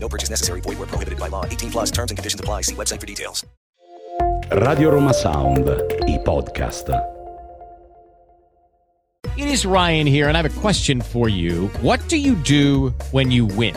No purchase necessary. Void where prohibited by law. 18 plus terms and conditions apply. See website for details. Radio Roma Sound, i podcast. It is Ryan here, and I have a question for you. What do you do when you win?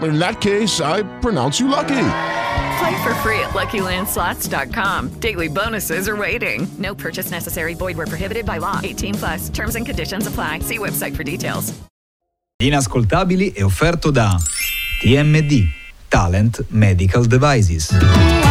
In that case, I pronounce you lucky. Play for free at LuckyLandSlots.com. Daily bonuses are waiting. No purchase necessary. Void where prohibited by law. 18 plus. Terms and conditions apply. See website for details. Inascoltabili è offerto da TMD Talent Medical Devices.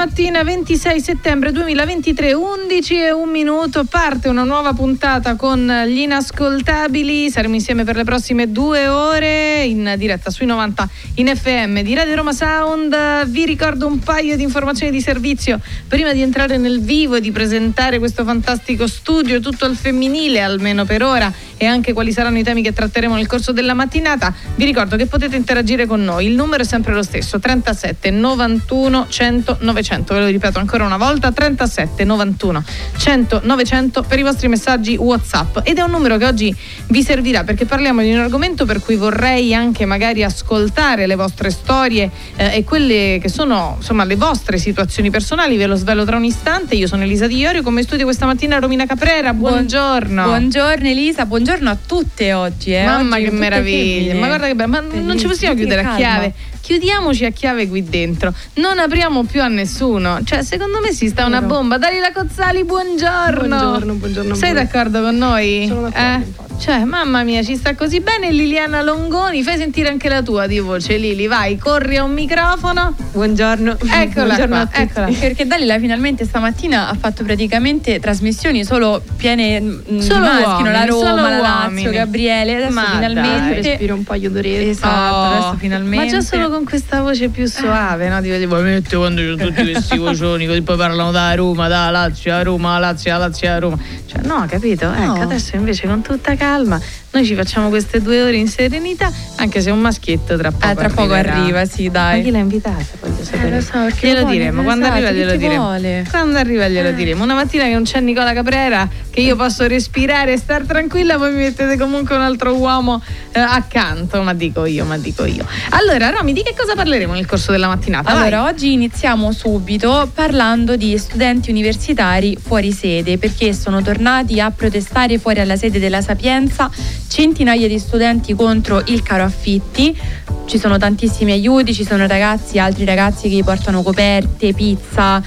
Mattina 26 settembre 2023, 11 e un minuto. Parte una nuova puntata con gli inascoltabili. Saremo insieme per le prossime due ore in diretta sui 90 in FM di Radio Roma Sound. Vi ricordo un paio di informazioni di servizio prima di entrare nel vivo e di presentare questo fantastico studio, tutto al femminile, almeno per ora, e anche quali saranno i temi che tratteremo nel corso della mattinata. Vi ricordo che potete interagire con noi. Il numero è sempre lo stesso: 37 91 100 900. Ve lo ripeto ancora una volta: 37 91 100 900 per i vostri messaggi WhatsApp. Ed è un numero che oggi vi servirà perché parliamo di un argomento per cui vorrei anche magari ascoltare le vostre storie eh, e quelle che sono insomma le vostre situazioni personali. Ve lo svelo tra un istante. Io sono Elisa Di Iorio, come studio questa mattina Romina Caprera. Buongiorno. Buongiorno Elisa, buongiorno a tutte oggi. Eh. Mamma Oggi che meraviglia, femmine. ma guarda che bello, ma non ci possiamo chiudere a chiave. Chiudiamoci a chiave qui dentro, non apriamo più a nessuno. Cioè, secondo me si sta una bomba. Dalila Cozzali, buongiorno. Buongiorno, buongiorno Sei d'accordo con noi? Sono d'accordo, Eh? Cioè, mamma mia, ci sta così bene Liliana Longoni. Fai sentire anche la tua di voce, Lili. Vai, corri a un microfono. Buongiorno. Eccola Buongiorno qua, a tutti. eccola. Perché Dalila finalmente stamattina ha fatto praticamente trasmissioni solo piene mm, Solo di maschino, uomini, la Roma, solo la Lazio, uomini. Gabriele. Adesso Ma finalmente dai. respiro un paio d'orette. Esatto, Oh, adesso finalmente. Ma già solo con questa voce più suave, no? Ti vedevo mette quando c'ho tutti questi vocioni, così poi parlano da Roma, da Lazio, a Roma, Lazio, Lazio, a Roma. Cioè, no, capito? Ecco, No. adesso invece con tutta calma Noi ci facciamo queste due ore in serenità, anche se un maschietto tra poco Ah, tra poco arriva, sì, dai. Ma chi l'ha invitata? Voglio sapere. lo so, perché glielo vuole, diremo, quando esatto, arriva glielo diremo. vuole? Quando arriva glielo diremo. Una mattina che non c'è Nicola Caprera, che io posso respirare e star tranquilla, voi mi mettete comunque un altro uomo eh, accanto, ma dico io, ma dico io. Allora, Romy, di che cosa parleremo nel corso della mattinata? Vai. Allora, oggi iniziamo subito parlando di studenti universitari fuori sede perché sono tornati a protestare fuori alla sede della Sapienza centinaia di studenti contro il caro affitti. Ci sono tantissimi aiuti, ci sono ragazzi, altri ragazzi che portano coperte, pizza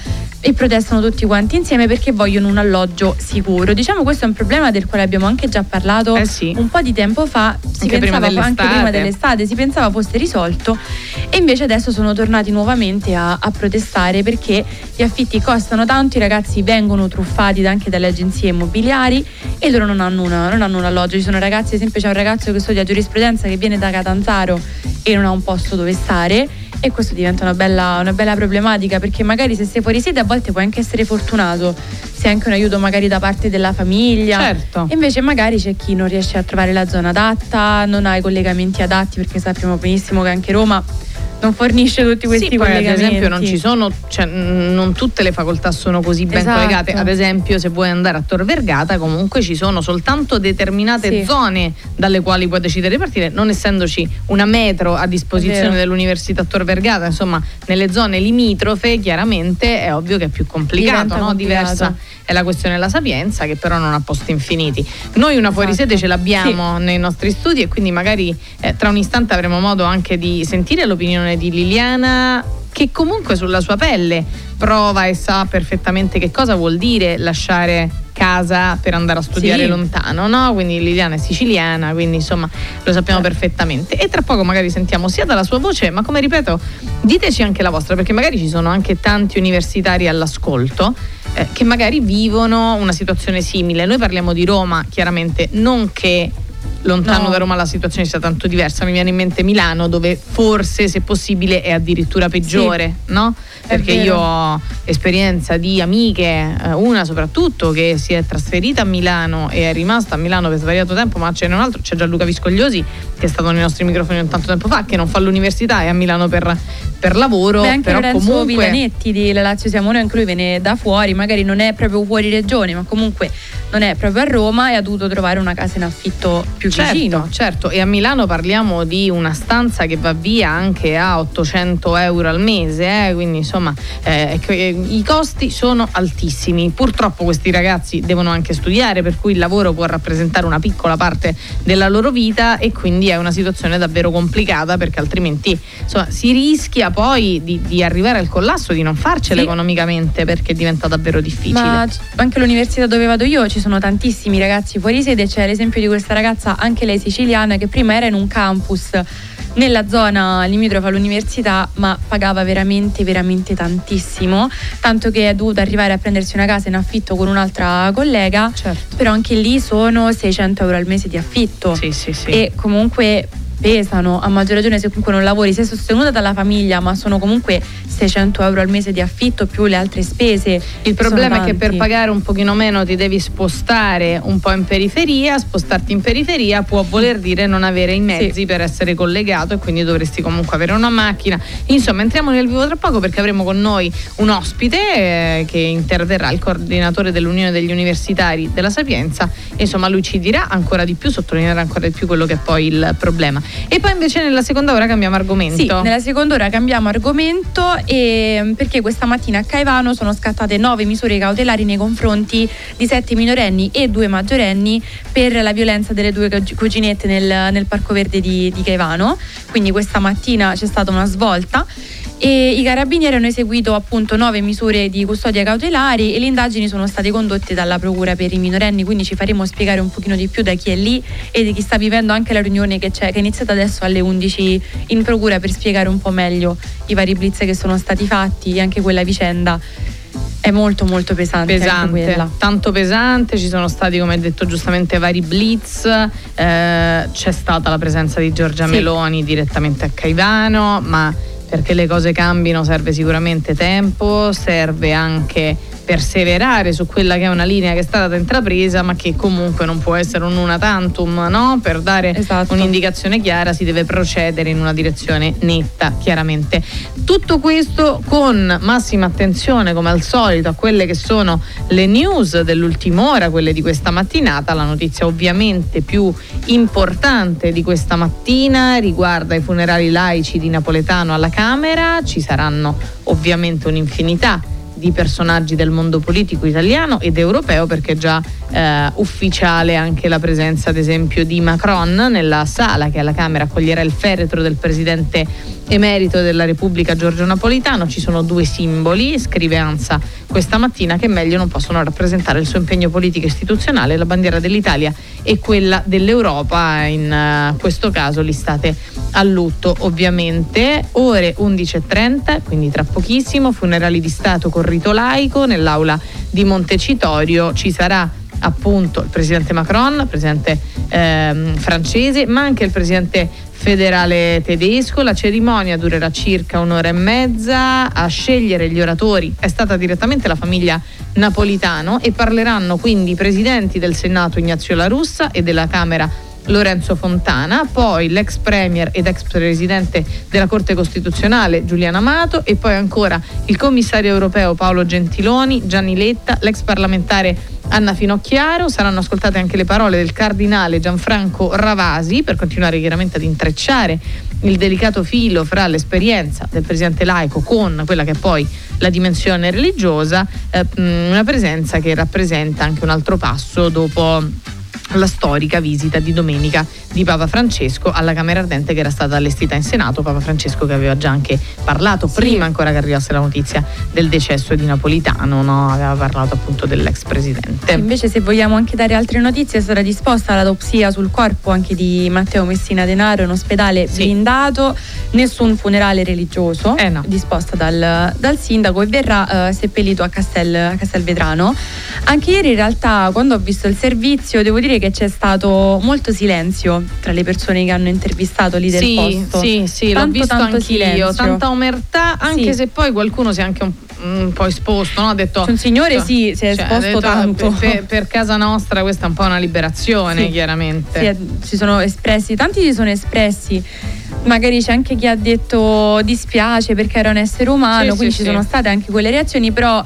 e protestano tutti quanti insieme perché vogliono un alloggio sicuro. Diciamo questo è un problema del quale abbiamo anche già parlato Eh sì. un po' di tempo fa, si Anche prima pensava anche prima dell'estate. dell'estate, si pensava fosse risolto e invece adesso sono tornati nuovamente a, a protestare perché gli affitti costano tanto, i ragazzi vengono truffati anche dalle agenzie immobiliari e loro non hanno, una- non hanno un alloggio. Ci sono ragazzi, ad esempio c'è un ragazzo che studia giurisprudenza che viene da Catanzaro e non ha un posto dove stare e questo diventa una bella, una bella problematica perché magari se sei fuori sede a volte puoi anche essere fortunato, se hai anche un aiuto magari da parte della famiglia. Certo. Invece magari c'è chi non riesce a trovare la zona adatta, non ha i collegamenti adatti perché sappiamo benissimo che anche Roma non fornisce tutti questi sì, poi ad esempio non ci sono, cioè, non tutte le facoltà sono così ben Esatto. collegate. Ad esempio, se vuoi andare a Tor Vergata, comunque ci sono soltanto determinate Sì. zone dalle quali puoi decidere di partire, non essendoci una metro a disposizione dell'Università Tor Vergata, insomma, nelle zone limitrofe, chiaramente è ovvio che è più complicato, no? complicato. Diversa è la questione della sapienza, che però non ha posti infiniti. Noi una fuorisede ce l'abbiamo nei nostri studi e quindi magari eh, tra un istante avremo modo anche di sentire l'opinione di Liliana che comunque sulla sua pelle prova e sa perfettamente che cosa vuol dire lasciare casa per andare a studiare Sì. lontano, no? Quindi Liliana è siciliana, quindi insomma lo sappiamo perfettamente. E tra poco magari sentiamo sia dalla sua voce, ma come ripeto, diteci anche la vostra, perché magari ci sono anche tanti universitari all'ascolto eh, che magari vivono una situazione simile. Noi parliamo di Roma, chiaramente, non che lontano No. da Roma la situazione sia tanto diversa. Mi viene in mente Milano, dove forse, se possibile, è addirittura peggiore, no? Perché io ho esperienza di amiche, eh, una soprattutto che si è trasferita a Milano e è rimasta a Milano per svariato tempo, ma ce n'è un altro, c'è Gianluca Viscogliosi che è stato nei nostri microfoni un tanto tempo fa, che non fa l'università, è a Milano per, per lavoro, Beh, anche però Lorenzo comunque... Villanetti di La Lazio Siamo Noi, anche lui viene da fuori, magari non è proprio fuori regione, ma comunque non è proprio a Roma e ha dovuto trovare una casa in affitto più Certo, vicino. certo, e a Milano parliamo di una stanza che va via anche a 800 euro al mese, eh, quindi insomma eh, ecco, eh, i costi sono altissimi. Purtroppo questi ragazzi devono anche studiare, per cui il lavoro può rappresentare una piccola parte della loro vita e quindi è una situazione davvero complicata perché altrimenti insomma, si rischia poi di, di arrivare al collasso, di non farcela Sì. economicamente perché diventa davvero difficile. Ma anche all'università dove vado io ci sono tantissimi ragazzi fuori sede, c'è l'esempio di questa ragazza, anche lei siciliana, che prima era in un campus nella zona limitrofa all'università, ma pagava veramente, veramente tantissimo, tanto che è dovuta arrivare a prendersi una casa in affitto con un'altra collega, Certo. però anche lì sono 600 euro al mese di affitto. Sì, sì, sì. E comunque pesano, a maggior ragione se comunque non lavori, sei sostenuta dalla famiglia, ma sono comunque 600 euro al mese di affitto più le altre spese. Il problema è che per pagare un pochino meno ti devi spostare un po' in periferia, spostarti in periferia può voler dire non avere i mezzi per essere collegato e quindi dovresti comunque avere una macchina. Insomma, entriamo nel vivo tra poco perché avremo con noi un ospite eh, che interverrà, il coordinatore dell'Unione degli Universitari della Sapienza. E, insomma, lui ci dirà ancora di più, sottolineerà ancora di più quello che è poi il problema. E poi invece nella seconda ora cambiamo argomento. Sì, nella seconda ora cambiamo argomento e, perché questa mattina a Caivano sono scattate nove misure cautelari nei confronti di sette minorenni e due maggiorenni per la violenza delle due cug- cuginette nel, nel Parco Verde di, di Caivano. Quindi questa mattina c'è stata una svolta. E i carabinieri hanno eseguito appunto nove misure di custodia cautelari e le indagini sono state condotte dalla procura per i minorenni, quindi ci faremo spiegare un pochino di più da chi è lì e di chi sta vivendo anche la riunione che, c'è, che è iniziata adesso alle 11 in procura per spiegare un po' meglio i vari blitz che sono stati fatti e anche quella vicenda è molto molto pesante. pesante, tanto pesante, ci sono stati come hai detto giustamente vari blitz, eh, c'è stata la presenza di Giorgia Sì. Meloni direttamente a Caivano, ma perché le cose cambino serve sicuramente tempo, serve anche perseverare su quella che è una linea che è stata intrapresa, ma che comunque non può essere un una tantum, no? Per dare Esatto. un'indicazione chiara si deve procedere in una direzione netta, chiaramente. Tutto questo con massima attenzione, come al solito, a quelle che sono le news dell'ultima ora, quelle di questa mattinata. La notizia ovviamente più importante di questa mattina riguarda i funerali laici di Napoletano alla Camera. Ci saranno ovviamente un'infinità di personaggi del mondo politico italiano ed europeo perché è già eh, ufficiale anche la presenza ad esempio di Macron nella sala che alla Camera accoglierà il feretro del presidente emerito della Repubblica Giorgio Napolitano. Ci sono due simboli, scrive Ansa questa mattina, che meglio non possono rappresentare il suo impegno politico istituzionale, la bandiera dell'Italia e quella dell'Europa, in eh, questo caso listate a lutto ovviamente. Ore 11.30, quindi tra pochissimo, funerali di Stato con rito laico nell'aula di Montecitorio ci sarà appunto il presidente Macron, il presidente ehm, francese, ma anche il presidente federale tedesco. La cerimonia durerà circa un'ora e mezza. A scegliere gli oratori è stata direttamente la famiglia Napolitano e parleranno quindi i presidenti del Senato Ignazio La Russa e della Camera Lorenzo Fontana, poi l'ex premier ed ex presidente della Corte Costituzionale Giuliano Amato e poi ancora il commissario europeo Paolo Gentiloni, Gianni Letta, l'ex parlamentare Anna Finocchiaro. Saranno ascoltate anche le parole del cardinale Gianfranco Ravasi per continuare chiaramente ad intrecciare il delicato filo fra l'esperienza del presidente laico con quella che è poi la dimensione religiosa, eh, una presenza che rappresenta anche un altro passo dopo la storica visita di domenica di Papa Francesco alla Camera Ardente che era stata allestita in Senato, Papa Francesco che aveva già anche parlato prima ancora che arrivasse la notizia del decesso di Napolitano, no? aveva parlato appunto dell'ex presidente. Invece se vogliamo anche dare altre notizie sarà disposta l'autopsia sul corpo anche di Matteo Messina Denaro in ospedale blindato, nessun funerale religioso Eh, disposta dal, dal sindaco e verrà eh, seppellito a, Castel, a Castelvetrano. Anche ieri in realtà quando ho visto il servizio devo dire che c'è stato molto silenzio tra le persone che hanno intervistato lì del sì, posto. Sì, sì, l'ho Tanto, visto tanto anch'io, silenzio. tanta omertà, anche Sì. se poi qualcuno si è anche un, un po' esposto, no? ha detto... C'è un signore, sì, si è cioè, esposto detto, tanto. Per, per- casa nostra questa è un po' una liberazione, Sì. chiaramente. Sì, si sono espressi, tanti si sono espressi. Magari c'è anche chi ha detto dispiace perché era un essere umano, quindi ci sono state anche quelle reazioni, però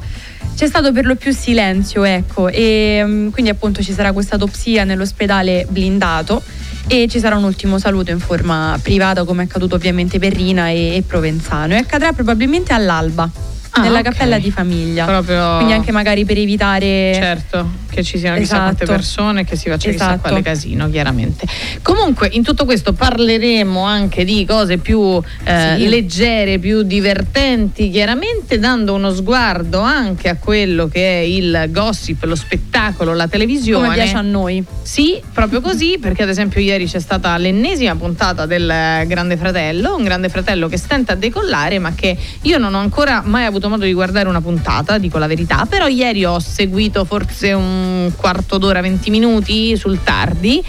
c'è stato per lo più silenzio, ecco. E mm, quindi appunto ci sarà questa autopsia nell'ospedale blindato e ci sarà un ultimo saluto in forma privata come è accaduto ovviamente per Rina e, e Provenzano e accadrà probabilmente all'alba. Ah, nella ok. cappella di famiglia. Proprio- Quindi anche magari per evitare Certo, che ci siano chissà quante Esatto. persone, che si faccia chissà Esatto. quale casino, chiaramente. Comunque, in tutto questo parleremo anche di cose più eh, Sì. leggere, più divertenti, chiaramente dando uno sguardo anche a quello che è il gossip, lo spettacolo, la televisione. come piace a noi. Sì, proprio così, perché ad esempio ieri c'è stata l'ennesima puntata del Grande Fratello, un Grande Fratello che stenta a decollare, ma che io non ho ancora mai avuto modo di guardare una puntata, dico la verità, però ieri ho seguito forse un quarto d'ora, 20 minuti sul tardi.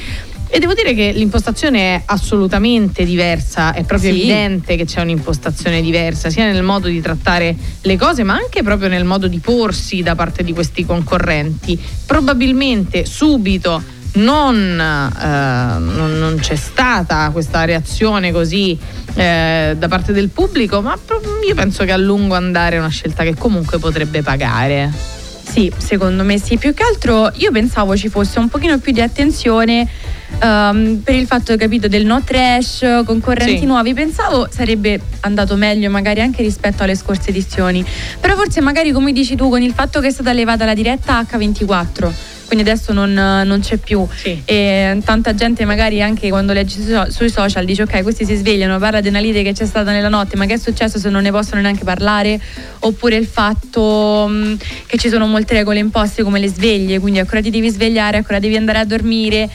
E devo dire che l'impostazione è assolutamente diversa, è proprio Sì. evidente che c'è un'impostazione diversa, sia nel modo di trattare le cose, ma anche proprio nel modo di porsi da parte di questi concorrenti. Probabilmente subito non, eh, non- non c'è stata questa reazione così eh, da parte del pubblico, ma io penso che a lungo andare è una scelta che comunque potrebbe pagare. Sì, secondo me sì. Più che altro io pensavo ci fosse un pochino più di attenzione ehm, per il fatto, capito, del no trash, concorrenti Sì. nuovi. Pensavo sarebbe andato meglio magari anche rispetto alle scorse edizioni. Però forse magari come dici tu con il fatto che è stata levata la diretta H24. Quindi adesso non, non c'è più. E tanta gente magari anche quando legge sui so- sui social dice ok questi si svegliano, parla di una lite che c'è stata nella notte, ma che è successo se non ne possono neanche parlare? Oppure il fatto mh, che ci sono molte regole imposte come le sveglie, quindi ancora ti devi svegliare, ancora devi andare a dormire.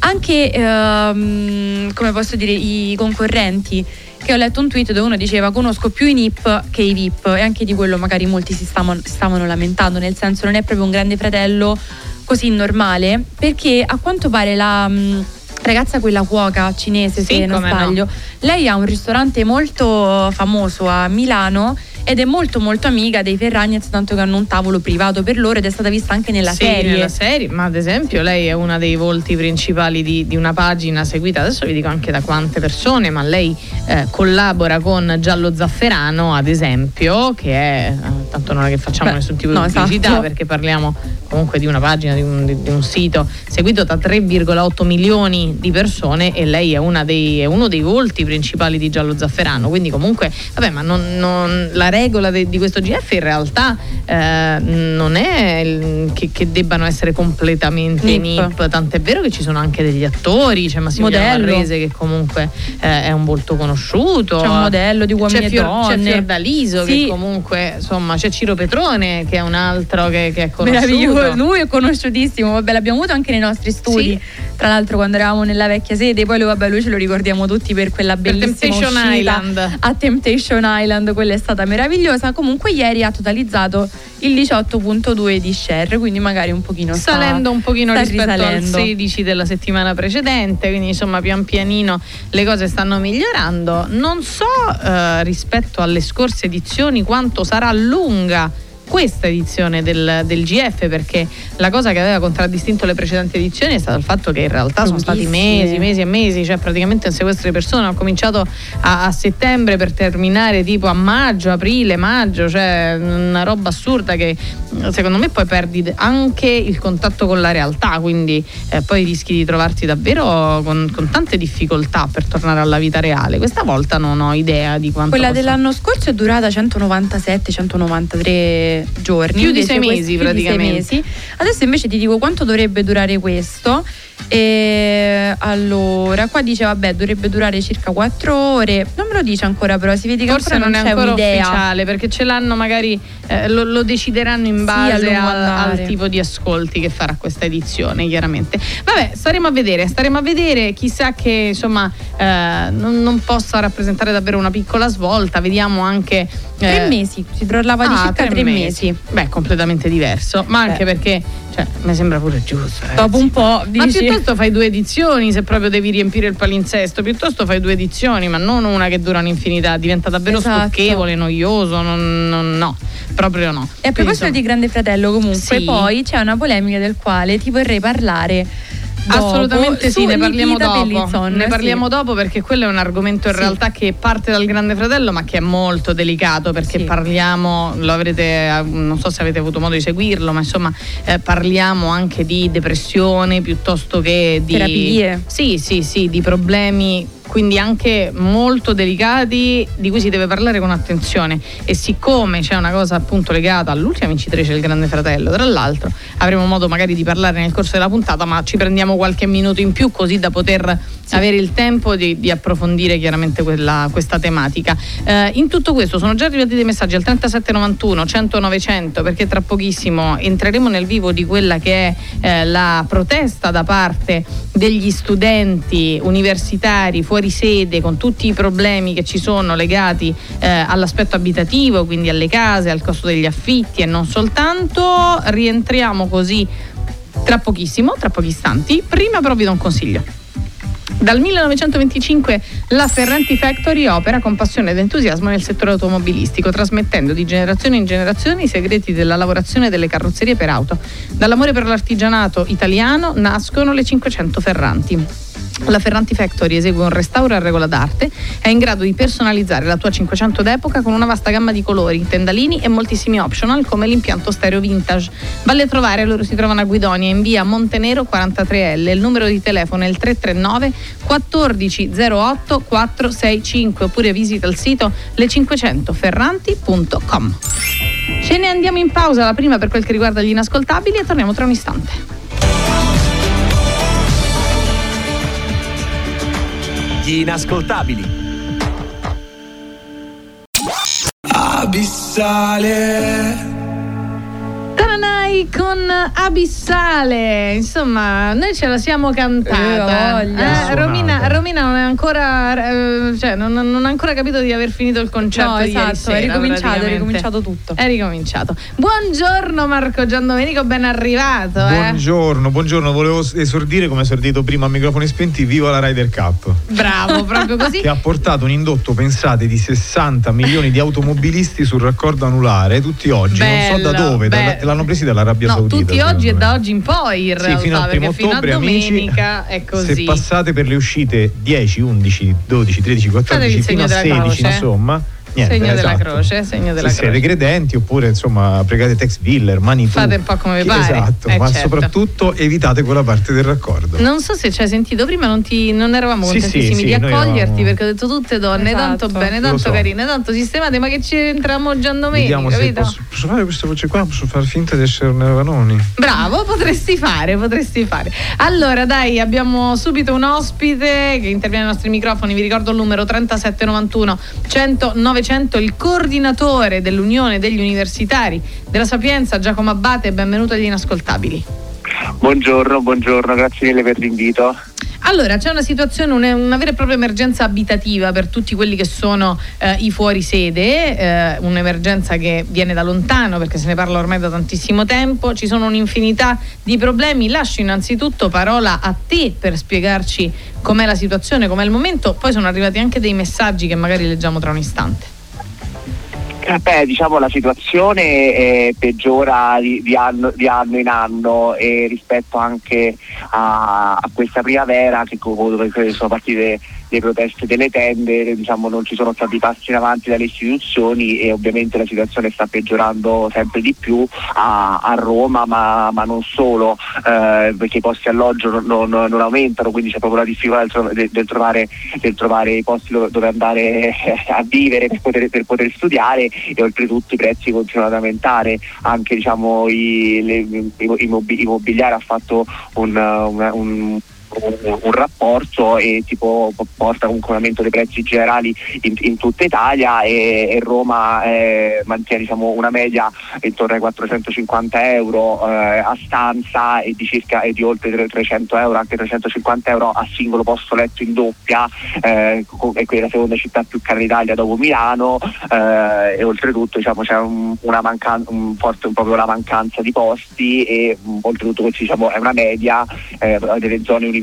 Anche, ehm, come posso dire, i concorrenti che ho letto un tweet dove uno diceva conosco più i NIP che i VIP e anche di quello magari molti si stavano, stavano lamentando, nel senso non è proprio un grande fratello così normale, perché a quanto pare la mh, ragazza quella cuoca cinese, Sì, se non come no. sbaglio, lei ha un ristorante molto famoso a Milano ed è molto molto amica dei Ferragnez, tanto che hanno un tavolo privato per loro ed è stata vista anche nella sì, serie. nella serie, ma ad esempio lei è una dei volti principali di, di una pagina seguita, adesso vi dico anche da quante persone, ma lei eh, collabora con Giallo Zafferano, ad esempio, che è, eh, tanto non è che facciamo Beh, nessun tipo no, di pubblicità esatto. perché parliamo comunque di una pagina, di un, di- di un sito seguito da 3,8 milioni di persone e lei è, una dei- è uno dei volti principali di Giallo Zafferano, quindi comunque, vabbè, ma non- non- la regola de- di questo GF in realtà eh, non è che, che debbano essere completamente Nip. NIP, tant'è vero che ci sono anche degli attori, c'è Massimiliano Modello. Marrese che comunque eh, è un volto conosciuto. C'è un modello di uomini c'è e Fior- donne. C'è Fiordaliso Sì. che comunque, insomma, c'è Ciro Petrone che è un altro che, che è conosciuto. Lui è conosciutissimo, vabbè l'abbiamo avuto anche nei nostri studi, tra l'altro quando eravamo nella vecchia sede, poi lui, vabbè, lui ce lo ricordiamo tutti per quella Per bellissima Temptation uscita Island. a Temptation Island, quella è stata meravigliosa, comunque ieri ha totalizzato il 18.2 di share, quindi magari un pochino sta- salendo un pochino sta rispetto risalendo. al 16 della settimana precedente, quindi insomma pian pianino le cose stanno migliorando. Non so eh, rispetto alle scorse edizioni quanto sarà lunga questa edizione del, del GF perché la cosa che aveva contraddistinto le precedenti edizioni è stato il fatto che in realtà sono stati mesi, mesi e mesi, cioè praticamente un sequestro di persone. Ho cominciato a, a settembre per terminare tipo a maggio, aprile, maggio, cioè una roba assurda che mm, secondo me poi perdi anche il contatto con la realtà, quindi eh, poi rischi di trovarti davvero con, con tante difficoltà per tornare alla vita reale. Questa volta non ho idea di quanto Quella possa- dell'anno scorso è durata 197-193 giorni. Più di sei mesi, di sei praticamente. mesi. Adesso invece ti dico quanto dovrebbe durare questo. E allora, qua dice vabbè, dovrebbe durare circa 4 ore. Non me lo dice ancora, però si vede che Forse ancora non è c'è ancora un'idea. ufficiale perché ce l'hanno magari eh, lo, lo decideranno in base lungo al, al tipo di ascolti che farà questa edizione chiaramente vabbè staremo a vedere staremo a vedere chissà che insomma eh, non, non possa rappresentare davvero una piccola svolta vediamo anche Tre eh, mesi, si parlava di ah, circa tre mesi. Beh completamente diverso ma anche Beh. perché cioè, mi sembra pure giusto ragazzi. Dopo un po' Ma dici piuttosto fai due edizioni se proprio devi riempire il palinsesto, piuttosto fai due edizioni, ma non una che dura un'infinità, diventa davvero Esatto. stucchevole, noioso, non, non- no, proprio no. E a proposito di Grande Fratello, comunque, Sì. poi c'è una polemica del quale ti vorrei parlare. Dopo, Assolutamente sì, ne parliamo dopo. Ne sì. parliamo dopo perché quello è un argomento in Sì. realtà che parte dal Grande Fratello, ma che è molto delicato perché Sì. parliamo, lo avrete, eh, non so se avete avuto modo di seguirlo, ma insomma eh, parliamo anche di depressione piuttosto che di Terapie. Sì, sì, sì, di problemi quindi anche molto delicati di cui si deve parlare con attenzione. E siccome c'è una cosa appunto legata all'ultima vincitrice del Grande Fratello tra l'altro avremo modo magari di parlare nel corso della puntata ma ci prendiamo qualche minuto in più così da poter avere il tempo di, di approfondire chiaramente quella- questa tematica. Eh, in tutto questo sono già arrivati dei messaggi al 3791 100 900 perché tra pochissimo entreremo nel vivo di quella che è eh, la protesta da parte degli studenti universitari fuori sede con tutti i problemi che ci sono legati eh, all'aspetto abitativo, quindi alle case, al costo degli affitti e non soltanto. Rientriamo così tra pochissimo, tra pochi istanti. Prima però vi do un consiglio. Dal 1925 la Ferranti Factory opera con passione ed entusiasmo nel settore automobilistico, trasmettendo di generazione in generazione i segreti della lavorazione delle carrozzerie per auto. Dall'amore per l'artigianato italiano nascono le 500 Ferranti. La Ferranti Factory esegue un restauro a regola d'arte, è in grado di personalizzare la tua 500 d'epoca con una vasta gamma di colori, tendalini e moltissimi optional come l'impianto stereo vintage. Valle a trovare, loro si trovano a Guidonia in via Montenero 43L, il numero di telefono è il 339 1408 465 oppure visita il sito le500ferranti.com. Ce ne andiamo in pausa, la prima per quel che riguarda gli inascoltabili e torniamo tra un istante. Gli inascoltabili. Tananai Con Abissale. Insomma, noi ce la siamo cantata. Eh, voglia. Eh, Romina, Romina non è ancora eh, cioè non, non ha ancora capito di aver finito il concerto No, esatto, sera, è ricominciato, è ricominciato tutto. È ricominciato. Buongiorno Marco Giandomenico, ben arrivato. eh. Buongiorno, buongiorno, volevo esordire come esordito prima a microfoni spenti, viva la Ryder Cup. Bravo, proprio così. Che ha portato un indotto, pensate, di 60 milioni di automobilisti sul raccordo anulare, tutti oggi, non so da Bello, dove, bello. dalla- l'hanno presi dall'Arabia No, Saudita. tutti oggi e da oggi in poi in Sì, realtà, fino al primo perché fino a ottobre, amici, domenica è così. Se passate per le uscite 10, 11, 12, 13, Fatevi 14, il fino a segno della 16, croce. insomma, niente, segno della esatto. croce, segno della Se croce. siete credenti oppure insomma pregate Tex Viller, Manitou. Fate un po' come vi pare. Esatto, Eh, ma certo. soprattutto evitate quella parte del raccordo. Non so se ci hai sentito prima, non, ti- non eravamo Sì, contentissimi sì, di sì, accoglierti eravamo- perché ho detto tutte donne, Esatto. tanto bene, tanto so. carine, tanto sistemate, ma che c'entriamo Giandomenico, Vediamo se capito? posso, posso fare queste voci qua, posso far finta di essere un Evanoni. Bravo, potresti fare, potresti fare. Allora, dai, abbiamo subito un ospite che interviene ai nostri microfoni. Vi ricordo il numero 3791 100 900, il coordinatore dell'Unione degli Universitari della Sapienza, Giacomo Abbate. Benvenuto agli inascoltabili. Buongiorno, buongiorno, grazie mille per l'invito. Allora, c'è una situazione, una, una vera e propria emergenza abitativa per tutti quelli che sono eh, i fuorisede, eh, un'emergenza che viene da lontano perché se ne parla ormai da tantissimo tempo, ci sono un'infinità di problemi. Lascio innanzitutto parola a te per spiegarci com'è la situazione, com'è il momento, poi sono arrivati anche dei messaggi che magari leggiamo tra un istante. Eh, Beh, diciamo la situazione eh, peggiora di, di anno, di anno in anno e rispetto anche a, a questa primavera che dove sono partite le proteste delle tende, diciamo non ci sono stati passi in avanti dalle istituzioni e ovviamente la situazione sta peggiorando sempre di più a, a Roma ma, ma non solo eh, perché i posti alloggio non, non- non aumentano quindi c'è proprio la difficoltà del, del- trovare, del trovare i posti dove, andare a vivere per poter, per poter studiare e oltretutto i prezzi continuano ad aumentare. Anche diciamo i, le, i, mobi- immobiliare ha fatto un, una- un- un, un rapporto e tipo porta comunque un aumento dei prezzi generali in, in tutta Italia e, e Roma eh, mantiene diciamo, una media intorno ai 450 euro eh, a stanza e di circa e di oltre tre- 300 euro, anche 350 euro a singolo posto letto in doppia eh, e è la seconda città più cara d'Italia dopo Milano eh, e oltretutto diciamo, c'è un, una mancan- un forte proprio la mancanza di posti e oltretutto diciamo, è una media eh, delle zone universitarie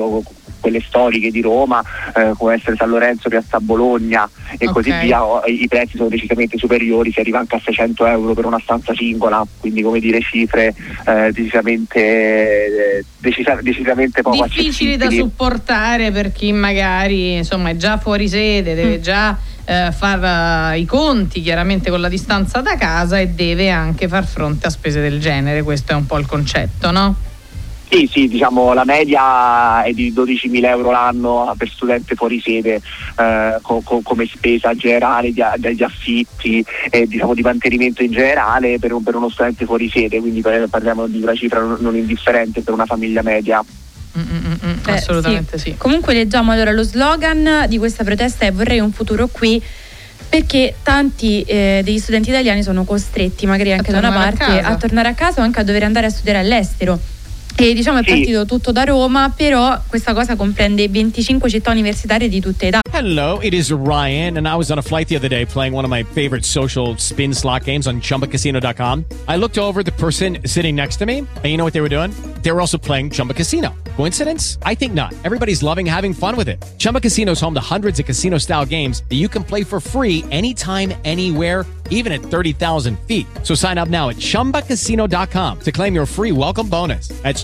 o quelle storiche di Roma eh, come essere San Lorenzo, Piazza Bologna e Ok. così via i prezzi sono decisamente superiori si arriva anche a 600 euro per una stanza singola quindi come dire cifre eh, decisamente, eh, decisa- decisamente poco difficili da supportare per chi magari insomma è già fuori sede, deve già eh, far eh, i conti chiaramente con la distanza da casa e deve anche far fronte a spese del genere, questo è un po' il concetto, no? Sì, sì, diciamo la media è di 12.000 euro l'anno per studente fuori sede eh, co- co- come spesa generale di, a- degli affitti e diciamo, di mantenimento in generale per, un- per uno studente fuori sede, quindi par- parliamo di una cifra non, non indifferente per una famiglia media. Eh, assolutamente sì. Comunque leggiamo allora lo slogan di questa protesta è vorrei un futuro qui perché tanti eh, degli studenti italiani sono costretti magari anche da una a parte casa. a tornare a casa o anche a dover andare a studiare all'estero. E diciamo è Sì. partito tutto da Roma, però questa cosa comprende 25 città universitarie di tutta Italia. Hello, it is Ryan, and I was on a flight the other day playing one of my favorite social spin slot games on chumbacasino.com. I looked over the person sitting next to me, and you know what they were doing? They were also playing Chumba Casino. Coincidence? I think not. Everybody's loving having fun with it. Chumba Casino is home to hundreds of casino style games that you can play for free anytime, anywhere, even at 30,000 feet. So sign up now at chumbacasino.com to claim your free welcome bonus. That's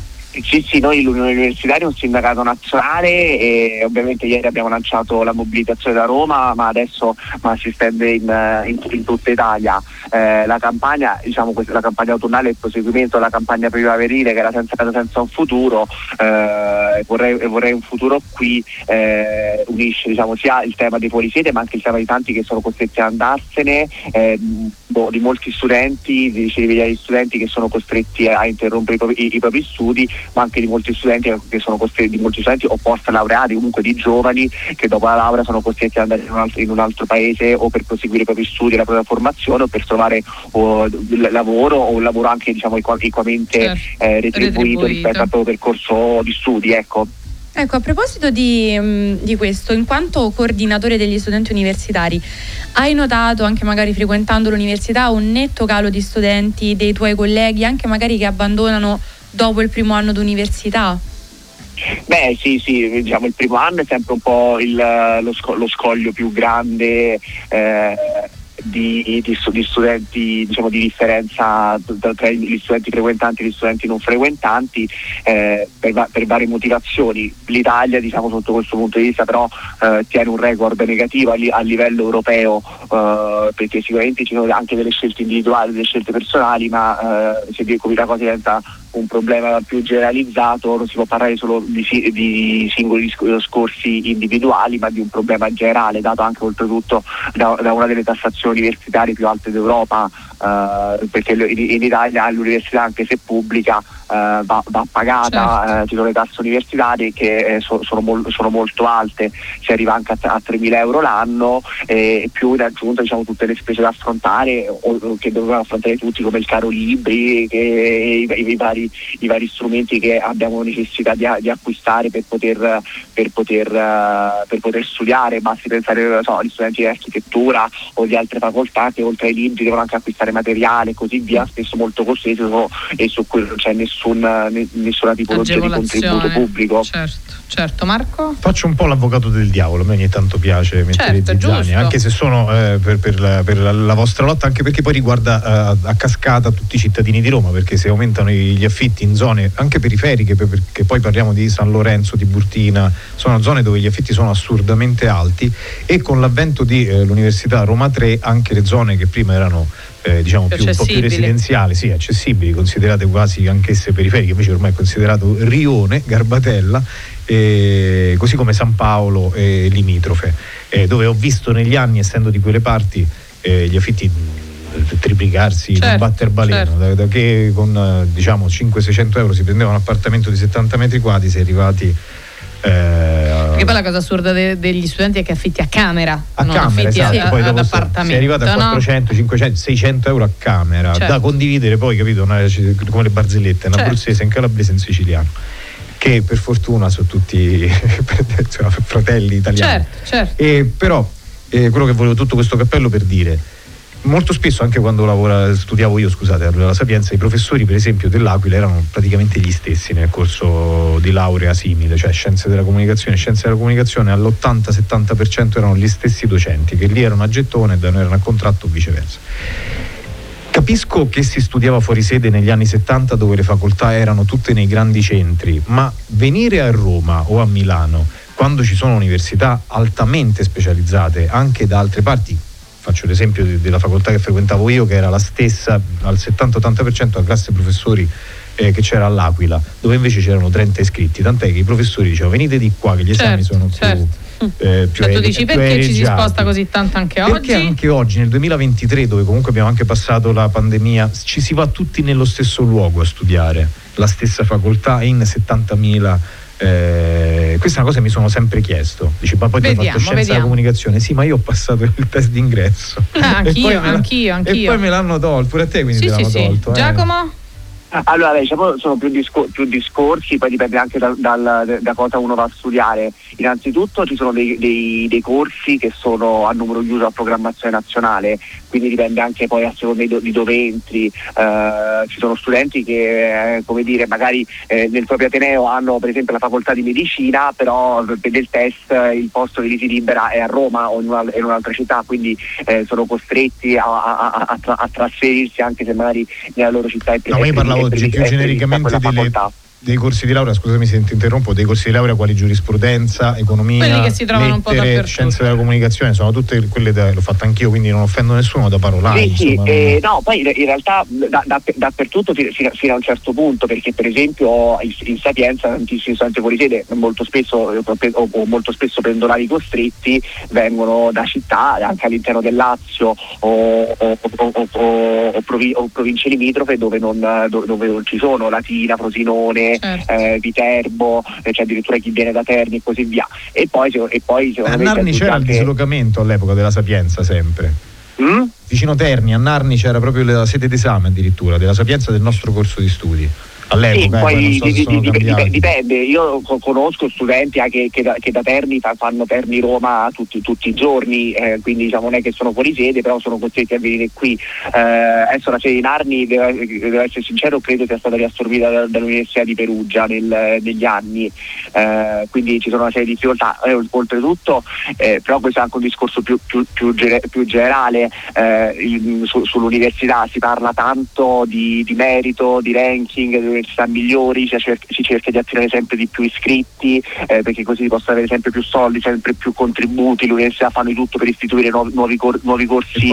Sì, sì, noi l'Unione Universitaria è un sindacato nazionale e ovviamente ieri abbiamo lanciato la mobilitazione da Roma, ma adesso ma si estende in, in, in tutta Italia. Eh, la campagna, diciamo, la campagna autunnale è il proseguimento della campagna primaverile che era senza casa senza un futuro eh, vorrei, vorrei, un futuro qui eh, unisce diciamo, sia il tema dei fuorisede ma anche il tema di tanti che sono costretti ad andarsene, eh, boh, di molti studenti, di di studenti che sono costretti a interrompere i propri, i, i propri studi ma anche di molti studenti che sono costretti, di molti studenti o post laureati, comunque di giovani che dopo la laurea sono costretti ad andare in un altro, in un altro paese o per proseguire i propri studi, la propria formazione o per trovare o, lavoro o un lavoro anche diciamo equamente certo. eh, retribuito, retribuito, rispetto al proprio percorso di studi. Ecco. Ecco, a proposito di, mm, di, questo, in quanto coordinatore degli studenti universitari, hai notato anche magari frequentando l'università un netto calo di studenti dei tuoi colleghi, anche magari che abbandonano dopo il primo anno d'università? Beh sì, sì, diciamo il primo anno è sempre un po' il, lo, sco- lo, scoglio più grande. Eh, di, di, di, studenti diciamo, di differenza tra gli studenti frequentanti e gli studenti non frequentanti eh, per, per, varie motivazioni. L'Italia diciamo, sotto questo punto di vista però eh, tiene un record negativo a, li, a livello europeo eh, perché sicuramente ci sono anche delle scelte individuali, delle scelte personali ma eh, se la cosa diventa un problema più generalizzato, non si può parlare solo di, di singoli discorsi individuali, ma di un problema generale, dato anche oltretutto da, da una delle tassazioni universitarie più alte d'Europa, eh, perché in Italia l'università, anche se pubblica, eh, va, va, pagata, certo. eh, ci sono le tasse universitarie che eh, so, sono, mol, sono, molto alte, si arriva anche a, a 3.000 euro l'anno e più in aggiunta diciamo, tutte le spese da affrontare o, o che dovevano affrontare tutti come il caro libri, che, i, i, i vari i vari strumenti che abbiamo necessità di, di acquistare per poter, per, poter, uh, per poter, studiare, basti pensare so, agli studenti di architettura o di altre facoltà che oltre ai libri devono anche acquistare materiale e così via, spesso molto costoso e su cui non c'è nessun, nessuna tipologia di contributo pubblico. Certo. Certo, Marco? Faccio un po' l'avvocato del diavolo, a me ogni tanto piace mettere certo, zizzani, giusto. anche se sono eh, per, per, la, per la, la, vostra lotta, anche perché poi riguarda eh, a cascata tutti i cittadini di Roma, perché se aumentano gli affitti in zone anche periferiche, perché poi parliamo di San Lorenzo, di Burtina, sono zone dove gli affitti sono assurdamente alti e con l'avvento dell'Università eh, Roma 3 anche le zone che prima erano eh, diciamo più, un po' più residenziali, sì, accessibili, considerate quasi anch'esse periferiche, invece ormai è considerato Rione, Garbatella eh, così come San Paolo e limitrofe, eh, dove ho visto negli anni, essendo di quelle parti, eh, gli affitti triplicarsi certo, batter baleno. certo. da, da, che con diciamo 500-600 euro si prendeva un appartamento di 70 metri quadri si è arrivati eh, perché poi la cosa assurda de- degli studenti è che affitti a camera a non camera affitti esatto. a, poi ad appartamento sei arrivato a 400, no? 500, 600 euro a camera certo. da condividere poi capito una, come le barzellette in certo. abruzzese, in calabrese in siciliano che per fortuna sono tutti fratelli italiani. Certo, certo. E, però eh, quello che volevo tutto questo cappello per dire molto spesso anche quando lavora, studiavo io scusate alla Sapienza i professori per esempio dell'Aquila erano praticamente gli stessi nel corso di laurea simile cioè scienze della comunicazione scienze della comunicazione all'80-70% erano gli stessi docenti che lì erano a gettone e da noi erano a contratto viceversa. Capisco che si studiava fuori sede negli anni 70 dove le facoltà erano tutte nei grandi centri, ma venire a Roma o a Milano quando ci sono università altamente specializzate anche da altre parti, faccio l'esempio della facoltà che frequentavo io che era la stessa al 70-80% la classe professori eh, che c'era all'Aquila, dove invece c'erano 30 iscritti, tant'è che i professori dicevano venite di qua che gli esami certo, sono più... Certo. eh, più cioè, tu dici perché ci si sposta così tanto anche oggi? Perché anche oggi, nel 2023, dove comunque abbiamo anche passato la pandemia, ci si va tutti nello stesso luogo a studiare, la stessa facoltà in 70.000 eh, questa è una cosa che mi sono sempre chiesto. Dici, ma poi vediamo, hai fatto scienza della comunicazione? Sì, ma io ho passato il test d'ingresso. Ah, anch'io, anch'io, anch'io. E poi me l'hanno tolto, pure a te quindi sì, te l'hanno sì, tolto. Sì. Eh. Giacomo? Allora, diciamo, sono più, discor- più, discorsi, poi dipende anche da, dal, da, cosa uno va a studiare. Innanzitutto ci sono dei, dei, dei, corsi che sono a numero chiuso a programmazione nazionale, quindi dipende anche poi a seconda di, di dove entri. Uh, ci sono studenti che, eh, come dire, magari eh, nel proprio Ateneo hanno per esempio la facoltà di medicina, però per il test il posto li si libera è a Roma o in, una, in un'altra città, quindi eh, sono costretti a, a, a, a, trasferirsi anche se magari nella loro città è No, io parlavo oggi più genericamente delle, dei corsi di laurea, scusami se ti interrompo, dei corsi di laurea quali giurisprudenza, economia, Quelli che si trovano un po' lettere, dappertutto. scienze della comunicazione, sono tutte quelle da, l'ho fatto anch'io, quindi non offendo nessuno da parolare. Sì, sì, eh, no, poi in realtà da- da- dappertutto fi- fino, fino a un certo punto, perché per esempio in, in Sapienza tantissimi studenti fuori sede, molto spesso, o, o molto spesso pendolari costretti, vengono da città, anche all'interno del Lazio o, o- o- o- o- o provi- o province limitrofe dove non, do- dove non ci sono Latina, Frosinone, Certo. eh, Viterbo, eh, c'è addirittura chi viene da Terni e così via. E poi, e poi A secondo Narni c'era il anche- dislocamento all'epoca della Sapienza sempre. Mm? Vicino Terni, a Narni c'era proprio la sede d'esame addirittura della Sapienza del nostro corso di studi. Sì, All'epoca, eh, poi so di- di- dipende, io co- conosco studenti anche che da, che da Terni fa- fanno Terni Roma tutti, tutti i giorni, eh, quindi diciamo, non è che sono fuori sede, però sono costretti a venire qui. Eh, adesso la sede di Narni, devo, devo essere sincero, credo sia stata riassorbita da- dall'Università di Perugia nel- negli anni, eh, quindi ci sono una serie di difficoltà. Eh, oltretutto, eh, però questo è anche un discorso più, più- più più generale, in- su- sull'università si parla tanto di, di merito, di ranking, università migliori, si cerca, si cerca di attirare sempre di più iscritti eh, perché così si possono avere sempre più soldi, sempre più contributi, le università fanno di tutto per istituire nuovi, nuovi cor- nuovi corsi di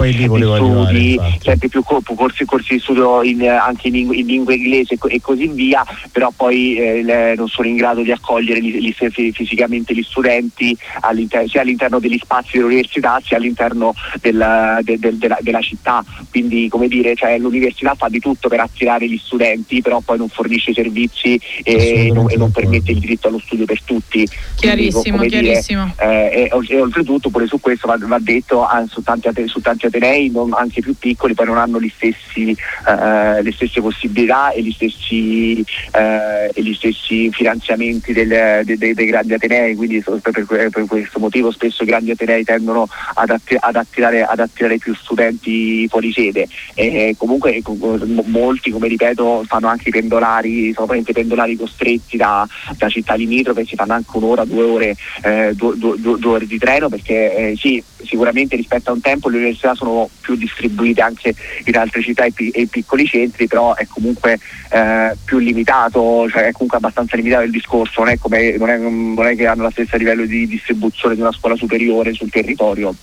arrivare, studi, infatti. sempre più co- corsi, corsi di studio in, anche in, in lingua inglese e, co- e così via, però poi eh, le- non sono in grado di accogliere gli- gli- fi- fisicamente gli studenti all'inter- sia all'interno degli spazi dell'università sia all'interno del- de- del- della, della città. Quindi come dire, cioè, l'università fa di tutto per attirare gli studenti, però poi non fornisce servizi e non, e non permette il diritto allo studio per tutti. Quindi, Chiarissimo, dire, chiarissimo. eh, e, e oltretutto pure su questo va, va detto ah, su, tanti, su tanti atenei non- anche più piccoli poi non hanno gli stessi, eh, le stesse possibilità e gli stessi, eh, e gli stessi finanziamenti del- de- de- dei grandi atenei quindi per, per- questo motivo spesso i grandi atenei tendono ad, atti- ad attirare, ad attirare più studenti fuori sede e comunque mo- molti come ripeto fanno anche i pendolari sono praticamente pendolari costretti da, da città limitrofe si fanno anche un'ora due ore eh, due, due- due- ore di treno perché eh, sì sicuramente rispetto a un tempo le università sono più distribuite anche in altre città e, pi- e piccoli centri però è comunque eh, più limitato cioè è comunque abbastanza limitato il discorso non è, come, non, è, non è che hanno lo stesso livello di distribuzione di una scuola superiore sul territorio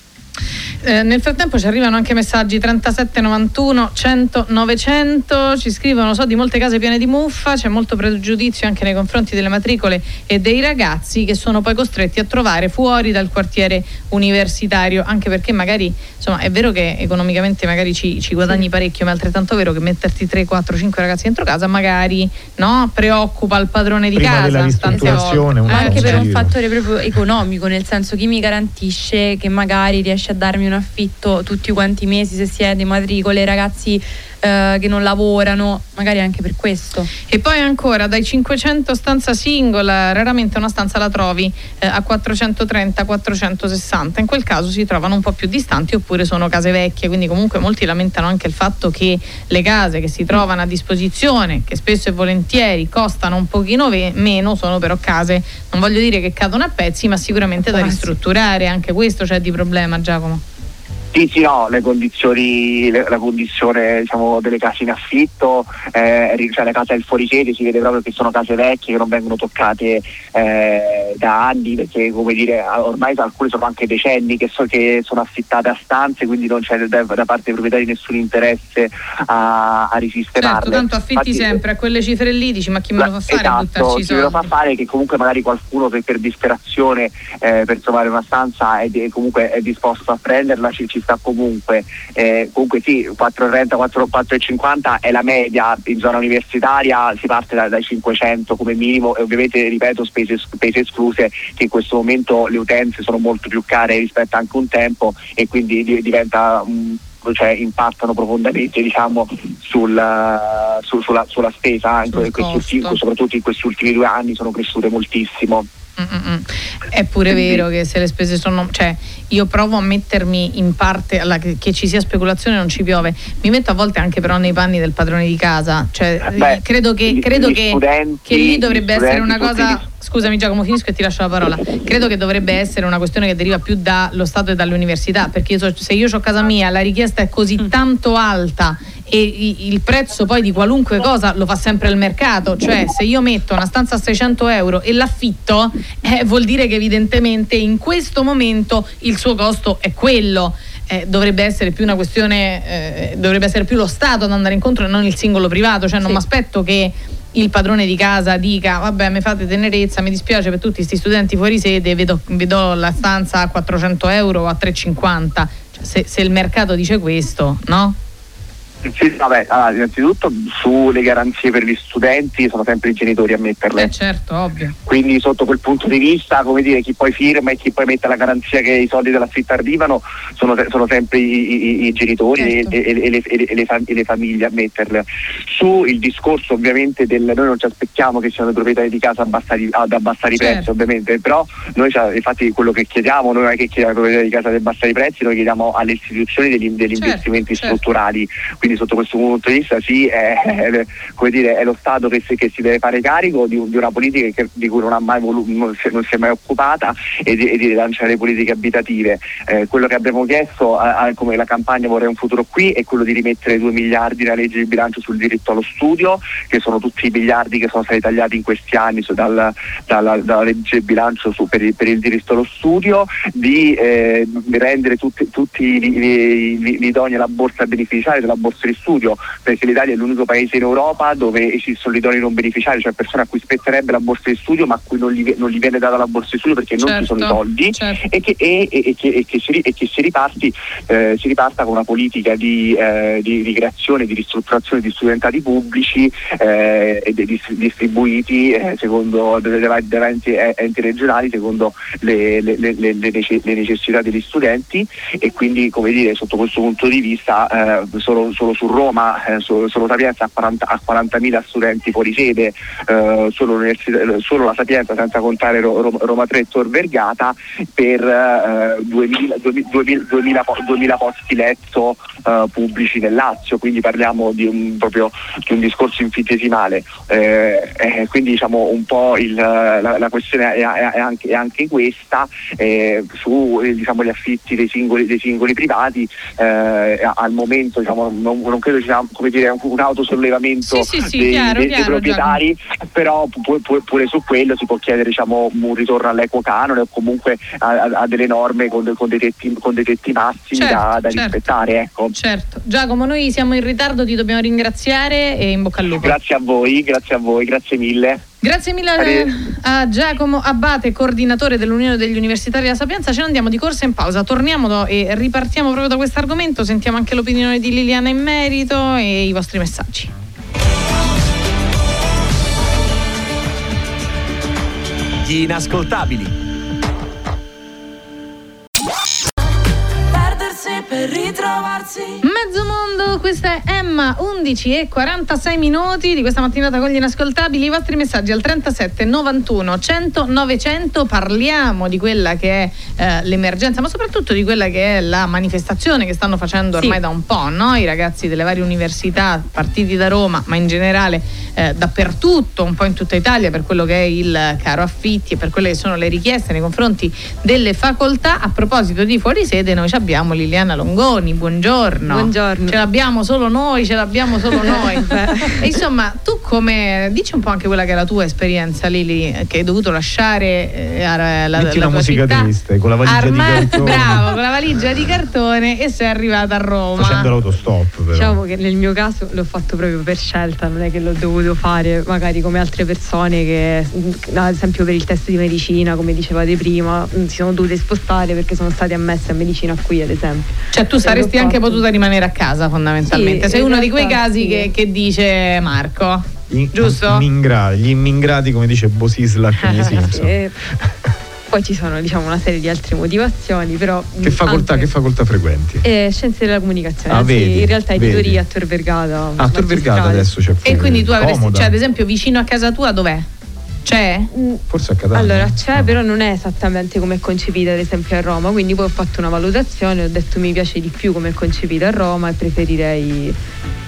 Eh, nel frattempo ci arrivano anche messaggi 37 91 100 900 ci scrivono so di molte case piene di muffa c'è molto pregiudizio anche nei confronti delle matricole e dei ragazzi che sono poi costretti a trovare fuori dal quartiere universitario anche perché magari insomma è vero che economicamente magari ci, ci guadagni parecchio ma è altrettanto vero che metterti 3 4 5 ragazzi dentro casa magari no, preoccupa il padrone di Prima casa tante volte. anche per un fattore proprio economico, nel senso chi mi garantisce che magari riesce a darmi un affitto tutti quanti i mesi se si è di matricole, ragazzi eh, che non lavorano, magari anche per questo. E poi ancora dai 500 stanza singola, raramente una stanza la trovi eh, a 430-460. In quel caso si trovano un po' più distanti oppure sono case vecchie, quindi comunque molti lamentano anche il fatto che le case che si trovano a disposizione, che spesso e volentieri costano un pochino ve- meno, sono però case, non voglio dire che cadono a pezzi, ma sicuramente da ristrutturare, anche questo c'è di problema Giacomo. Sì, sì, no, le condizioni, le- la condizione diciamo, delle case in affitto, eh, cioè le case del fuorisede si vede proprio che sono case vecchie che non vengono toccate eh, da anni perché come dire ormai alcune sono anche decenni che, so, che sono affittate a stanze quindi non c'è da, da parte dei proprietari nessun interesse a, a risistemarle. Certo, tanto affitti Infatti, sempre a quelle cifre lì, dici ma chi me lo fa fare Esatto, chi me lo fa fare è che comunque magari qualcuno per, per disperazione eh, per trovare una stanza è, di- comunque è disposto a prenderla, ci, ci sta comunque. Eh, comunque sì, 4,30, 4 4,50 è la media in zona universitaria, si parte da- dai 500 come minimo e ovviamente ripeto spese, spese escluse che in questo momento le utenze sono molto più care rispetto anche un tempo e quindi di- diventa un cioè impattano profondamente diciamo, sul, su- sulla, sulla spesa in Sul questi soprattutto in questi ultimi due anni sono cresciute moltissimo. Mm-mm. È pure vero che se le spese sono, cioè io provo a mettermi in parte alla, che, che ci sia speculazione non ci piove, mi metto a volte anche però nei panni del padrone di casa, cioè Eh beh, credo che, credo gli che, studenti- che lì dovrebbe essere una cosa, scusami Giacomo finisco e ti lascio la parola, credo che dovrebbe essere una questione che deriva più dallo Stato e dall'università, perché io so- se io ho casa mia la richiesta è così tanto alta e il prezzo poi di qualunque cosa lo fa sempre il mercato, cioè se io metto una stanza a 600 euro e l'affitto eh, vuol dire che evidentemente in questo momento il suo costo è quello. Eh, dovrebbe essere più una questione, eh, dovrebbe essere più lo Stato ad andare incontro e non il singolo privato, cioè non mi aspetto che il padrone di casa dica vabbè mi fate tenerezza, mi dispiace per tutti questi studenti fuori sede, vedo, vi do la stanza a 400 euro o a 350, Cioè, se, se il mercato dice questo, no? Sì, vabbè, allora, innanzitutto sulle garanzie per gli studenti sono sempre i genitori a metterle. Eh certo, ovvio. Quindi sotto quel punto di vista, come dire, chi poi firma e chi poi mette la garanzia che i soldi dell'affitto arrivano sono, sono sempre i, i- i genitori e- e, e le, e le- le fam- e le famiglie a metterle. Su il discorso ovviamente del noi non ci aspettiamo che siano i proprietari di casa abbassare, ad abbassare i Certo. prezzi ovviamente, però noi infatti quello che chiediamo, noi non è che chiediamo ai proprietari di casa di abbassare i prezzi, noi chiediamo alle istituzioni degli, degli Certo, investimenti strutturali, quindi sotto questo punto di vista sì, è, è- dire, è lo Stato che si, che si deve fare carico di, di una politica che- di cui non, ha mai volu- non, si, non si è mai occupata e di, e di rilanciare politiche abitative. Eh, quello che abbiamo chiesto a- a- come la campagna Vorrei un futuro qui è quello di rimettere 2 miliardi nella legge di bilancio sul diritto allo studio, che sono tutti i miliardi che sono stati tagliati in questi anni su- dal- dalla, dalla legge di bilancio su- per, il, per il diritto allo studio, di eh, rendere tutti, tutti i- i- i- gli idonei alla borsa beneficiaria della borsa di studio, perché l'Italia è l'unico paese in Europa dove esistono gli idonei non beneficiari, cioè persone a cui spetterebbe la borsa di studio ma a cui non gli, non gli viene data la borsa di studio perché non ci sono i Certo, soldi e, che, e- e- e che- e che si, ri- e che si riparti, eh, si riparta con una politica di, eh, di, di creazione, di ristrutturazione di studentati pubblici eh, e di- dis- distribuiti eh, secondo enti, eh, enti regionali secondo le, le- le- le- le nece- le necessità degli studenti e quindi come dire sotto questo punto di vista eh, solo, solo su Roma eh, solo, solo Sapienza ha 40 ha 40.000 studenti fuori sede eh, solo, solo la Sapienza senza contare Ro- Ro- Roma 3 e Tor Vergata per eh, 2000, 2000 2000 po- 2000 posti letto eh, pubblici nel Lazio, quindi parliamo di un, proprio, di un discorso infinitesimale. Eh, eh, quindi diciamo un po' il, la, la questione è, è- anche, è anche questa, su eh, diciamo, gli affitti dei singoli, dei singoli privati, al momento diciamo, non, non credo ci sia come dire, un, un autosollevamento Sì, sì, sì, dei, chiaro, dei- dei chiaro, proprietari, però pu- pu- pure su quello si può chiedere diciamo, un ritorno all'equo canone o comunque a, a- delle norme con, con dei tetti, con dei tetti massimi Certo, da, da certo. rispettare. Ecco. Certo. Giacomo, noi siamo in ritardo, ti dobbiamo ringraziare e in bocca al lupo. Grazie a voi, grazie a voi, grazie mille. Grazie mille a Giacomo Abbate, coordinatore dell'Unione degli Universitari della Sapienza. Ce ne andiamo di corsa in pausa. Torniamo do- e ripartiamo proprio da questo argomento. Sentiamo anche l'opinione di Liliana in merito e i vostri messaggi. Gli inascoltabili. Per ritrovarsi. Mezzo mondo, questa è Emma, 11 e 46 minuti di questa mattinata con gli inascoltabili. I vostri messaggi al 37 91 100 900. Parliamo di quella che è eh, l'emergenza, ma soprattutto di quella che è la manifestazione che stanno facendo ormai Sì. da un po', no? I ragazzi delle varie università, partiti da Roma, ma in generale eh, dappertutto, un po' in tutta Italia, per quello che è il caro affitti e per quelle che sono le richieste nei confronti delle facoltà. A proposito di fuorisede, noi ci abbiamo Liliana Longoni, buongiorno. Buongiorno. Ce l'abbiamo solo noi, ce l'abbiamo solo noi. E insomma, tu come dici un po' anche quella che è la tua esperienza, Lili, che hai dovuto lasciare eh, la, la, Metti la tua musica città triste con la valigia arma- di cartone. Bravo, con la valigia di cartone e sei arrivata a Roma. Facendo l'autostop però. Diciamo che nel mio caso l'ho fatto proprio per scelta, non è che l'ho dovuto fare magari come altre persone che mm, ad esempio per il test di medicina, come dicevate prima, mm, si sono dovute spostare perché sono state ammesse a medicina qui ad esempio. Cioè tu saresti anche potuta rimanere a casa fondamentalmente. Sì, Sei uno di quei realtà casi sì. che, che dice Marco. Gli- Giusto? immingrati, gli immingrati, come dice Bosislac nei Simpson. E poi ci sono diciamo una serie di altre motivazioni, però Che facoltà, anche- che facoltà frequenti? Eh, scienze della comunicazione, Ah, vedi, in realtà vedi. editoria a Tor Vergata. Ah, Tor Vergata adesso c'è E quindi tu avresti, Comoda. cioè ad esempio vicino a casa tua dov'è? C'è? Forse a Catania. Allora c'è, però non è esattamente come è concepita ad esempio a Roma, quindi poi ho fatto una valutazione, ho detto mi piace di più come è concepita a Roma e preferirei...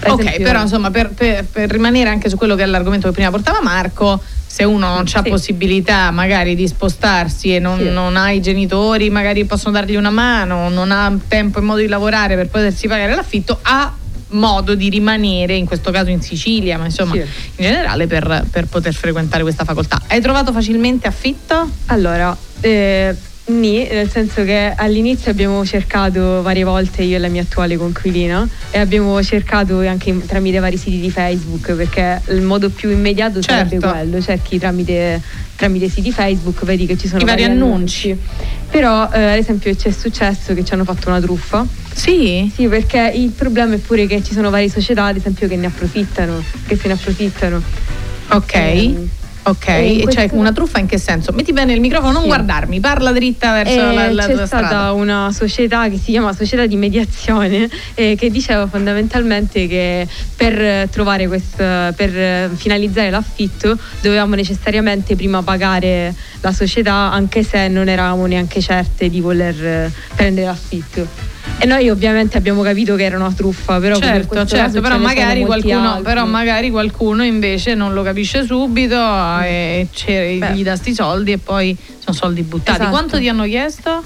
ad Ok, esempio- però insomma per, per- per rimanere anche su quello che è l'argomento che prima portava Marco, se uno non ha Sì. possibilità magari di spostarsi e non, Sì. non ha i genitori, magari possono dargli una mano, non ha tempo e modo di lavorare per potersi pagare l'affitto, ha modo di rimanere, in questo caso in Sicilia, ma insomma Sì. in generale per, per poter frequentare questa facoltà. Hai trovato facilmente affitto? Allora, eh, nì, nel senso che all'inizio abbiamo cercato varie volte io e la mia attuale conquilina e abbiamo cercato anche tramite vari siti di Facebook perché il modo più immediato sarebbe Certo. quello, cerchi tramite, tramite siti Facebook, vedi che ci sono I vari annunci. Però eh, ad esempio ci è successo che ci hanno fatto una truffa. Sì? Sì, perché il problema è pure che ci sono varie società, ad esempio, che ne approfittano, che se ne approfittano. Ok. Ehm, Ok, E cioè una truffa in che senso? Metti bene il microfono, non Sì. guardarmi, parla dritta verso E la, la c'è tua stata strada. una società che si chiama Società di Mediazione eh, che diceva fondamentalmente che per eh, trovare questo, per eh, finalizzare l'affitto dovevamo necessariamente prima pagare la società anche se non eravamo neanche certe di voler eh, prendere l'affitto. E noi ovviamente abbiamo capito che era una truffa, però certo, certo, però magari, qualcuno, però magari qualcuno invece non lo capisce subito e ce- gli dà sti soldi e poi sono soldi buttati. Esatto. Quanto ti hanno chiesto?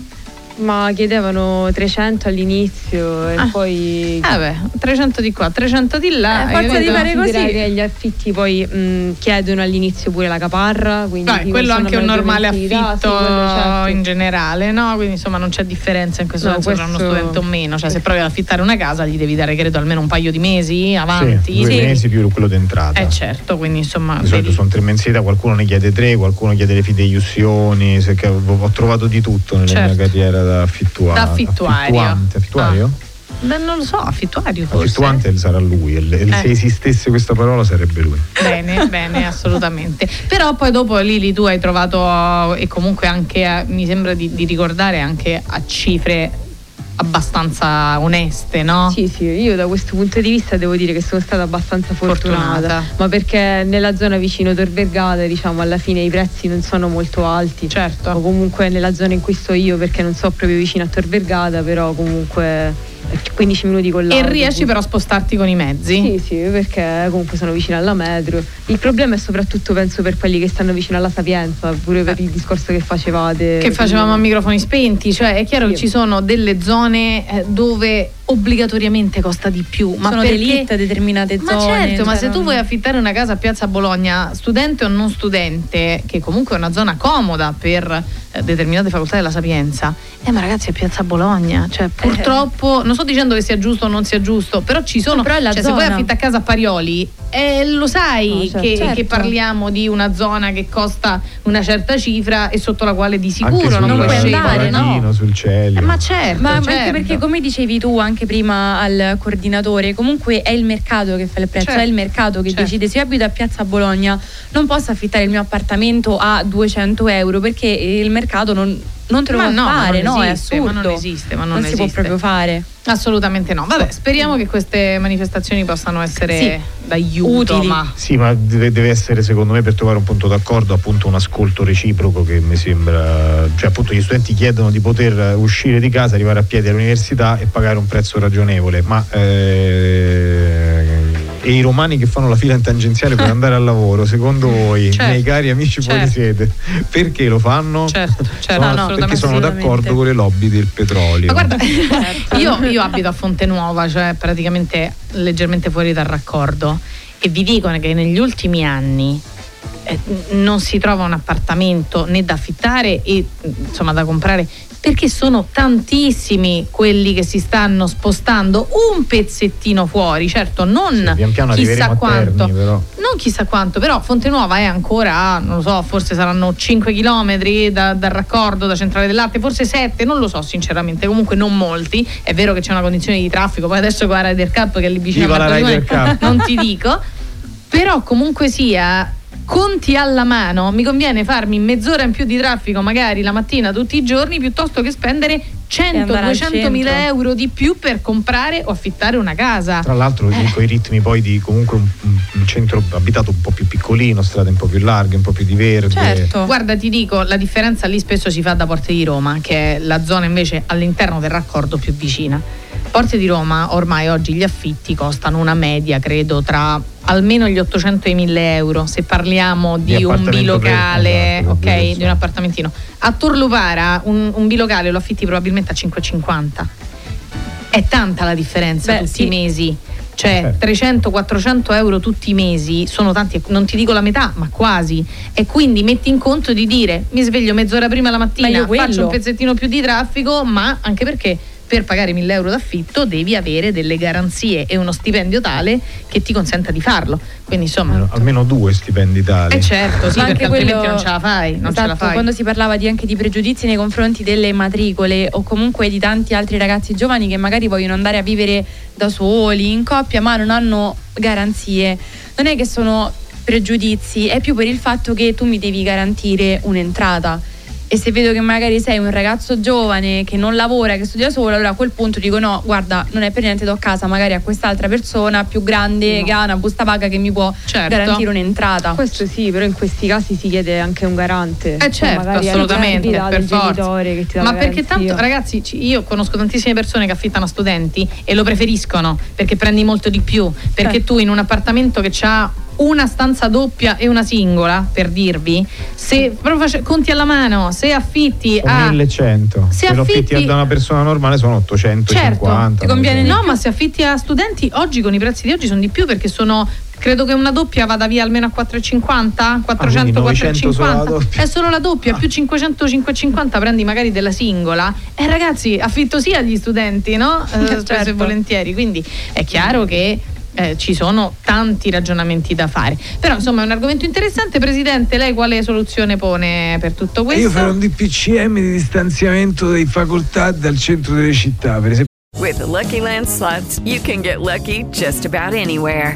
Ma chiedevano 300 all'inizio e Ah. poi... Eh beh, 300 di qua, 300 di là. Eh, forza di fare così. che gli affitti poi mh, chiedono all'inizio pure la caparra. Quindi Beh, quello anche un normale affitto sì, certo. in generale, no? Quindi insomma non c'è differenza in questo No, senso tra uno questo- studente o meno. Cioè, se provi ad affittare una casa gli devi dare, credo, almeno un paio di mesi avanti. Sì, due mesi più quello d'entrata. Eh certo, quindi insomma. Di solito vedi. sono tre mensilità, qualcuno ne chiede tre, qualcuno chiede le fideiussioni, se che ho ho trovato di tutto nella Certo. mia carriera da affittuario. Da affittuario. Affittuario? Beh, non lo so, affittuario forse. Affittuante sarà lui, il- se Eh. esistesse questa parola sarebbe lui. Bene, bene, assolutamente. Però poi dopo Lili tu hai trovato e comunque anche a- mi sembra di, di ricordare anche a cifre abbastanza oneste, no? Sì, sì, io da questo punto di vista devo dire che sono stata abbastanza fortunata, Fortunata. ma perché nella zona vicino Tor Vergata, diciamo, alla fine i prezzi non sono molto alti. Certo. O comunque nella zona in cui sto io, perché non so proprio vicino a Tor Vergata, però comunque 15 minuti con E l'autobus. riesci però a spostarti con i mezzi? Sì, sì, perché comunque sono vicino alla metro. Il problema è soprattutto, penso, per quelli che stanno vicino alla Sapienza, pure per il discorso che facevate. Che facevamo a microfoni spenti, cioè è chiaro Sì. che ci sono delle zone eh, dove obbligatoriamente costa di più. Ma Sono perché? determinate Ma zone. certo, ma cioè se tu non- vuoi affittare una casa a Piazza Bologna, studente o non studente, che comunque è una zona comoda per eh, determinate facoltà della Sapienza, eh ma ragazzi è Piazza Bologna, cioè purtroppo, non sto dicendo che sia giusto o non sia giusto, però ci sono, però cioè se vuoi zona. affittare a casa a Parioli, eh, lo sai No, certo. che, Certo. che parliamo di una zona che costa una certa cifra e sotto la quale di sicuro non puoi andare, no? Paladino, sul cielo. Eh, ma certo, Ma certo. anche perché come dicevi tu anche prima al coordinatore, comunque è il mercato che fa il prezzo, Certo, è il mercato che certo. decide. Se io abito a Piazza Bologna non posso affittare il mio appartamento a 200 euro perché il mercato non, non te lo Ma può no, ma fare, non no? esiste, è ma assurdo. non esiste, ma non si può esiste. proprio fare. Assolutamente no. Vabbè, speriamo che queste manifestazioni possano essere Sì. d'aiuto. Utili. Ma Sì, ma deve, deve essere secondo me per trovare un punto d'accordo appunto un ascolto reciproco che mi sembra, cioè appunto gli studenti chiedono di poter uscire di casa, arrivare a piedi all'università e pagare un prezzo ragionevole, ma eh, e i romani che fanno la fila in tangenziale per andare al lavoro, secondo voi, Certo, miei cari amici certo. fuori sede, perché lo fanno? certo, certo, Sono- assolutamente. perché sono d'accordo con le lobby del petrolio. Ma guarda, io, io abito a Fonte Nuova, cioè praticamente leggermente fuori dal raccordo, e vi dicono che negli ultimi anni eh, non si trova un appartamento né da affittare e insomma da comprare perché sono tantissimi quelli che si stanno spostando un pezzettino fuori, certo non pian piano chissà quanto, però. non chissà quanto, però Fonte Nuova è ancora, non lo so, forse saranno 5 km da- dal raccordo, da Centrale dell'Arte, forse 7, non lo so sinceramente, comunque non molti. È vero che c'è una condizione di traffico, poi adesso con la Ryder Cup che è lì vicino Viva a Marco non ti dico. Però comunque sia, conti alla mano, mi conviene farmi mezz'ora in più di traffico magari la mattina tutti i giorni piuttosto che spendere 100 andare al 200 mila euro di più per comprare o affittare una casa. Tra l'altro Eh. con i ritmi poi di comunque un, un centro abitato un po' più piccolino, strade un po' più larghe, un po' più di verde. Certo. Guarda, ti dico, la differenza lì spesso si fa da Porte di Roma, che è la zona invece all'interno del raccordo più vicina. Porte di Roma, ormai oggi gli affitti costano una media, credo, tra almeno gli 800 e i 1000 euro, se parliamo di, Di un bilocale, per- esatto, ok, di un appartamentino. A Torlupara un, un bilocale lo affitti probabilmente a 5,50. È tanta la differenza Beh, tutti sì. i mesi. Cioè 300-400 euro tutti i mesi sono tanti, non ti dico la metà, ma quasi. E quindi metti in conto di dire mi sveglio mezz'ora prima la Ma mattina, faccio un pezzettino più di traffico, ma anche perché per pagare 1000 euro d'affitto devi avere delle garanzie e uno stipendio tale che ti consenta di farlo. Quindi insomma... Almeno due stipendi tali. Eh certo, sì, anche altrimenti quello- non ce la fai. Non ce la Esatto, fai. quando si parlava di- anche di pregiudizi nei confronti delle matricole o comunque di tanti altri ragazzi giovani che magari vogliono andare a vivere da soli, in coppia, ma non hanno garanzie, non è che sono pregiudizi, è più per il fatto che tu mi devi garantire un'entrata. E se vedo che magari sei un ragazzo giovane che non lavora, che studia solo, allora a quel punto dico no, guarda, non è per niente do a casa magari a quest'altra persona più grande che ha una busta paga che mi può Certo. garantire un'entrata. Questo sì, però in questi casi si chiede anche un garante. Eh certo, Magari hai assolutamente, per forza. Ma perché garanzia. tanto, ragazzi, io conosco tantissime persone che affittano a studenti e lo preferiscono perché prendi molto di più. Perché Certo. tu in un appartamento che ha una stanza doppia e una singola, per dirvi, se proprio face- conti alla mano, se affitti a 1100. Se Se affitti affitti- da una persona normale sono 850. Certo. No, ma se affitti a studenti, oggi con i prezzi di oggi sono di più perché sono. Credo che una doppia vada via almeno a 4,50, 400, Ah, quindi 900 solo la 4,50. doppia. È solo la doppia, più 500, 5,50 prendi magari della singola. E ragazzi, affitto sia agli studenti, no? Eh, spesso e Certo. volentieri. Quindi è chiaro che. Eh, ci sono tanti ragionamenti da fare, però insomma è un argomento interessante. Presidente, lei quale soluzione pone per tutto questo? Io farò un DPCM di distanziamento delle facoltà dal centro delle città, per esempio. With the Lucky Land slots, you can get lucky just about anywhere.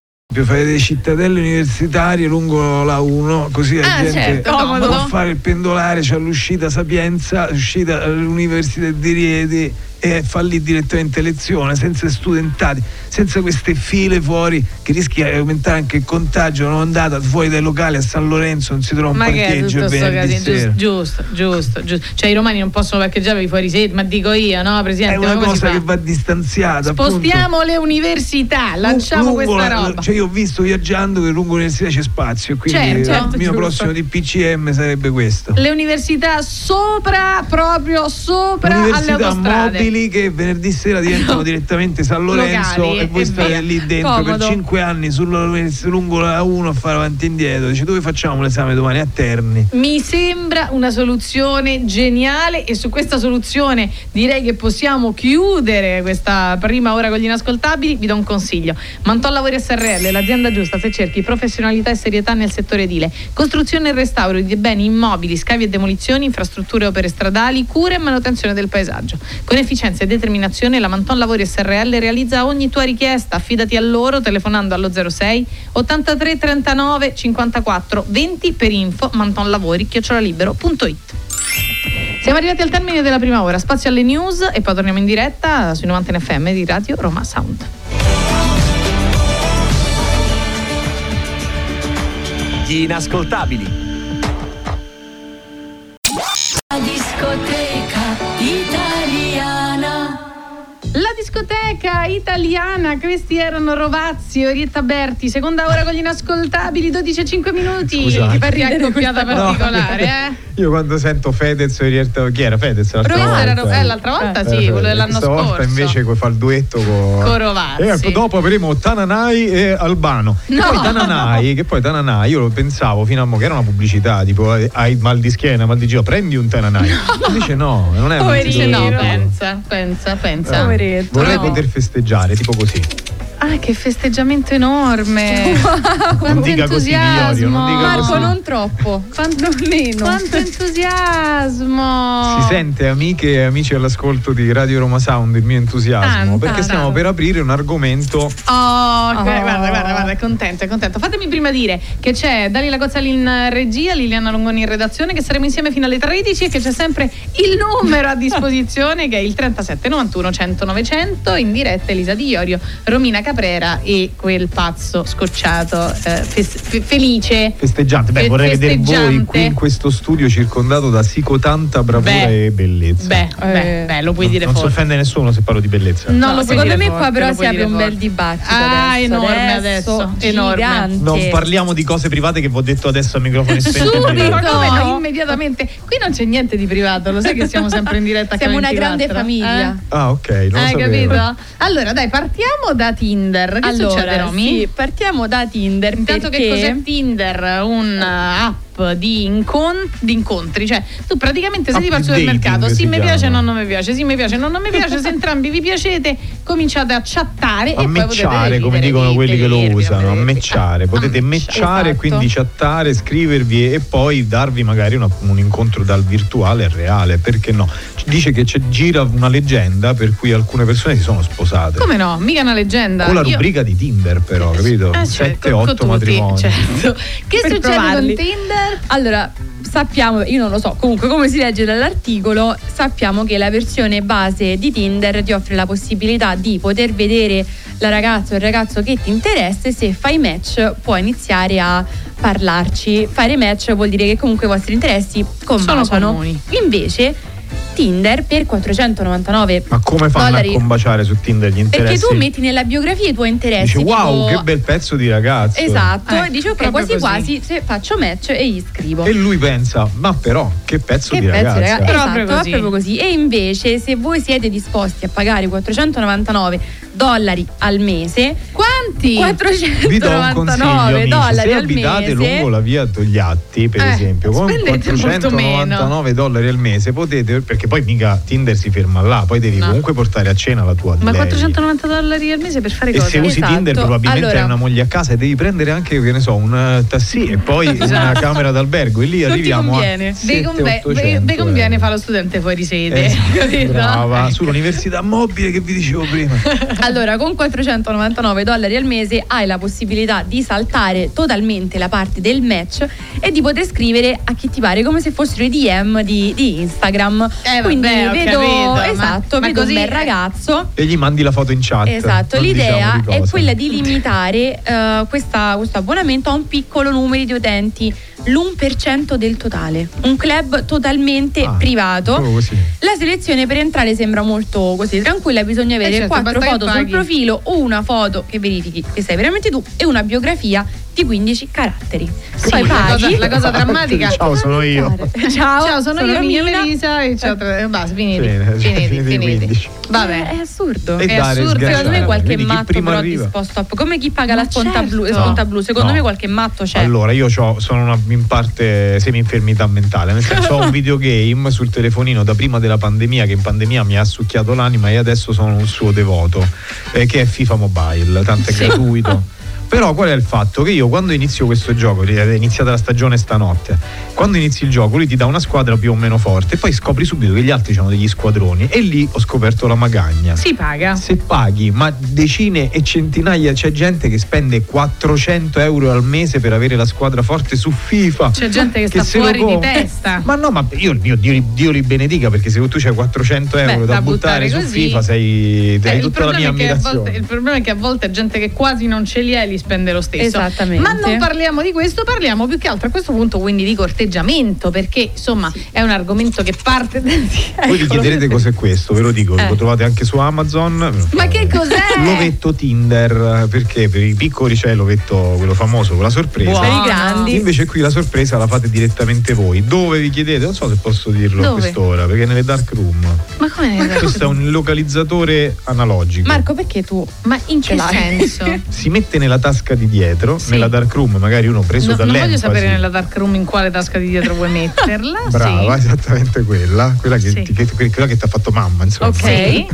Per fare delle cittadelle universitarie lungo la 1, così la Ah, gente certo, può fare il pendolare, c'è l'uscita Sapienza, l'uscita all'Università di Rieti e fa lì direttamente lezione, senza studentati, senza queste file fuori che rischia di aumentare anche il contagio. Non andata fuori dai locali a San Lorenzo, non si trova un Ma che è parcheggio tutto il sto venerdì casino? sera. Giusto, giusto, giusto. Cioè i romani non possono parcheggiare fuori sede, ma dico io, no, È Presidente? una come si cosa che va distanziata. appunto. Spostiamo le università, lanciamo Lungo questa roba. Cioè io ho visto viaggiando che lungo l'università c'è spazio, quindi Certo, certo, il mio giusto. prossimo DPCM sarebbe questo. Le università sopra, proprio sopra alle autostrade. mobili che venerdì sera diventano direttamente San Lorenzo Locali, e voi state via. lì dentro Comodo. per cinque anni sulla, lungo la 1 a fare avanti e indietro. Dice dove facciamo l'esame domani a Terni? Mi sembra una soluzione geniale e su questa soluzione direi che possiamo chiudere questa prima ora con gli inascoltabili. Vi do un consiglio. Manton Lavori SRL, l'azienda giusta se cerchi professionalità e serietà nel settore edile. Costruzione e restauro di beni immobili, scavi e demolizioni, infrastrutture e opere stradali, cura e manutenzione del paesaggio. Con efficienza e determinazione la Manton Lavori SRL realizza ogni tua richiesta. Affidati a loro telefonando allo 06 83 39 54 20 per info mantonlavori chiocciolalibero.it. Siamo arrivati al termine della prima ora, spazio alle news e poi torniamo in diretta sui 90 FM di Radio Roma Sound. Gli inascoltabili. Discoteca italiana, questi erano Rovazzi, Orietta Berti, seconda ora con gli inascoltabili, 12 e 5 minuti. Scusate. Ti fa ridere accoppiata No. particolare, eh? Io quando sento Fedez e Orietta, chi era Fedez? L'altra Rovazzi volta, era- eh, l'altra volta sì, quello dell'anno questa volta scorso. invece fa il duetto con, Con Rovazzi. E ecco, dopo avremo Tananai e Albano. No. Che poi Tananai, che poi Tananai, io lo pensavo fino a mo' che era una pubblicità, tipo eh, hai mal di schiena, mal di giro, prendi un Tananai. Invece no, non è un Dice no, pensa, pensa, pensa. Vorrei No. poter festeggiare, tipo così. Ah, che festeggiamento enorme! Quanto Non dica così, non Marco, così. non troppo. Quanto, quanto entusiasmo! Si sente, amiche e amici all'ascolto di Radio Roma Sound, il mio entusiasmo, Tanta, perché stiamo tanta. per aprire un argomento Oh, guarda, guarda, guarda, è contento, è contento. Fatemi prima dire che c'è Dalila Gozzali in regia, Liliana Longoni in redazione, che saremo insieme fino alle 13 e che c'è sempre il numero a disposizione che è il 37 91 100 900 in diretta Elisa Di Iorio, Romina Caprera e quel pazzo scocciato eh, fe- felice. Festeggiante, beh, Fe- vorrei vedere voi festeggiante. qui in questo studio circondato da sicotanta bravura Beh, e bellezza. Beh, beh, beh, lo puoi non, dire non si forte. offende nessuno se parlo di bellezza. No, No, secondo dire me forte, qua però si apre dire un bel forte. dibattito. Ah, adesso, enorme adesso, enorme. gigante. Non parliamo di cose private che vi ho detto adesso a microfono spento. Subito, Ma come no? Immediatamente. Qui non c'è niente di privato, lo sai che siamo sempre in diretta Siamo una H24, grande eh? famiglia. Ah, ok, non Hai sapevo. capito? Allora, dai, partiamo da Tinder. Che allora, succede, Romy? sì, partiamo da Tinder. Intanto perché... che cos'è Tinder? Un'app di, incon- di incontri, cioè tu praticamente sei App tipo al supermercato, sì mi piace, no non mi piace, sì mi piace, no non mi piace, se entrambi vi piacete cominciate a chattare A e poi potete mecciare, come dicono di quelli che lo usano, a mecciare. Potete mecciare, esatto. quindi chattare, scrivervi e poi darvi magari una- un incontro dal virtuale al reale. Perché no? Dice che c'è, gira una leggenda per cui alcune persone si sono sposate. Come no? Mica una leggenda. Con la Io- rubrica di Tinder, però, capito? Eh, cioè, 7, con- con 8 tutti, matrimoni. certo. Che Per succede provarli. con Tinder? Allora, sappiamo, io non lo so, comunque come si legge dall'articolo, sappiamo che la versione base di Tinder ti offre la possibilità di poter vedere la ragazza o il ragazzo che ti interessa e se fai match puoi iniziare a parlarci. Fare match vuol dire che comunque i vostri interessi combaciano. Invece Tinder per 499 Ma come fanno dollari a combaciare su Tinder gli perché interessi? tu metti nella biografia i tuoi interessi. Dici wow, tipo- che bel pezzo di ragazzo. Esatto, Eh, e dici ok, quasi così. quasi se faccio match e gli scrivo. E lui pensa, ma però, che pezzo Che di pezzo, ragazza. raga- Proprio Esatto, così. proprio così. E invece, se voi siete disposti a pagare 499 dollari al mese, quanti? Vi do un consiglio, 499 amici. dollari Se al abitate mese. lungo la via Togliatti, per Eh, esempio, con spendete molto 499 dollari al mese potete, perché poi mica Tinder si ferma là, poi devi No. comunque portare a cena la tua Ma lei. 490 dollari al mese per fare E cosa? se usi Esatto. Tinder probabilmente Allora- hai una moglie a casa e devi prendere anche, che ne so, un eh, taxi e poi una Esatto. camera d'albergo e lì Non ti arriviamo conviene. a Vi conve- 700-800 vi conviene euro. fare lo studente fuori sede, Eh, brava, sull'università mobile che vi dicevo prima. Allora, con 499 dollari al mese hai la possibilità di saltare totalmente la parte del match e di poter scrivere a chi ti pare come se fossero i DM di, di Instagram. Eh, Quindi vabbè, vedo, capito, ma- esatto, ma vedo così- un bel ragazzo. E gli mandi la foto in chat. Esatto, Non l'idea diciamo di è quella di limitare eh, questa- questo abbonamento a un piccolo numero di utenti, l'1% del totale. Un club totalmente Ah, privato. La selezione per entrare sembra molto così tranquilla, bisogna avere certo, quattro basta che foto sul profilo o una foto che verifichi che sei veramente tu e una biografia di 15 caratteri. Poi la paghi. cosa, la cosa drammatica. Ciao, sono io. Ciao, Ciao, sono, io, Mia Melisa e ciao. Basta, finiti. Bene, finiti, finiti finiti. 15. Vabbè. È assurdo. E È assurdo. Secondo me qualche Vedi matto però arriva. disposto a come chi paga Ma la sponta certo. blu, sponta blu, secondo No. me qualche matto c'è. Allora, io c'ho- sono una, in parte semi-infermità mentale, nel senso ho un videogame sul telefonino da prima della pandemia che in pandemia mi ha succhiato l'anima e adesso sono un suo devoto, eh, che è FIFA Mobile, tanto è Sì. gratuito. Però qual è il fatto? Che io quando inizio questo gioco, è iniziata la stagione stanotte, quando inizi il gioco lui ti dà una squadra più o meno forte e poi scopri subito che gli altri hanno degli squadroni e lì ho scoperto la magagna. Si paga. Se paghi, ma decine e centinaia, c'è gente che spende 400 euro al mese per avere la squadra forte su FIFA. C'è gente che, sta se lo fuori di testa. Ma no, ma io, io- Dio, Dio li benedica perché se tu c'hai 400 euro Beh, da, da buttare, buttare su così. FIFA sei, Eh, hai il, tutta la mia è che ammirazione. volte, il problema è che a volte gente che quasi non ce li ha e li spende lo stesso. Esattamente. Ma non parliamo di questo, parliamo più che altro a questo punto quindi di corteggiamento, perché insomma è un argomento che parte da... Voi vi chiederete cos'è questo, ve lo dico, Eh. lo trovate anche su Amazon. Ma che cos'è? L'ovetto Tinder, perché per i piccoli c'è l'ovetto, quello famoso con la sorpresa. Buono. Per i grandi. Invece qui la sorpresa la fate direttamente voi. Dove vi chiedete? Non so se posso dirlo a Dove? quest'ora, perché nelle dark room. Ma come? Questo è un localizzatore analogico. Marco, perché tu? Ma in che l'hai? senso? si mette nella tasca di dietro, Sì. nella dark room, magari uno preso No, non voglio dall'enfasi. sapere nella dark room in quale tasca di dietro vuoi metterla. Brava, sì. esattamente quella, quella che, Sì. ti, che- quella che ti ha fatto mamma, insomma. Ok.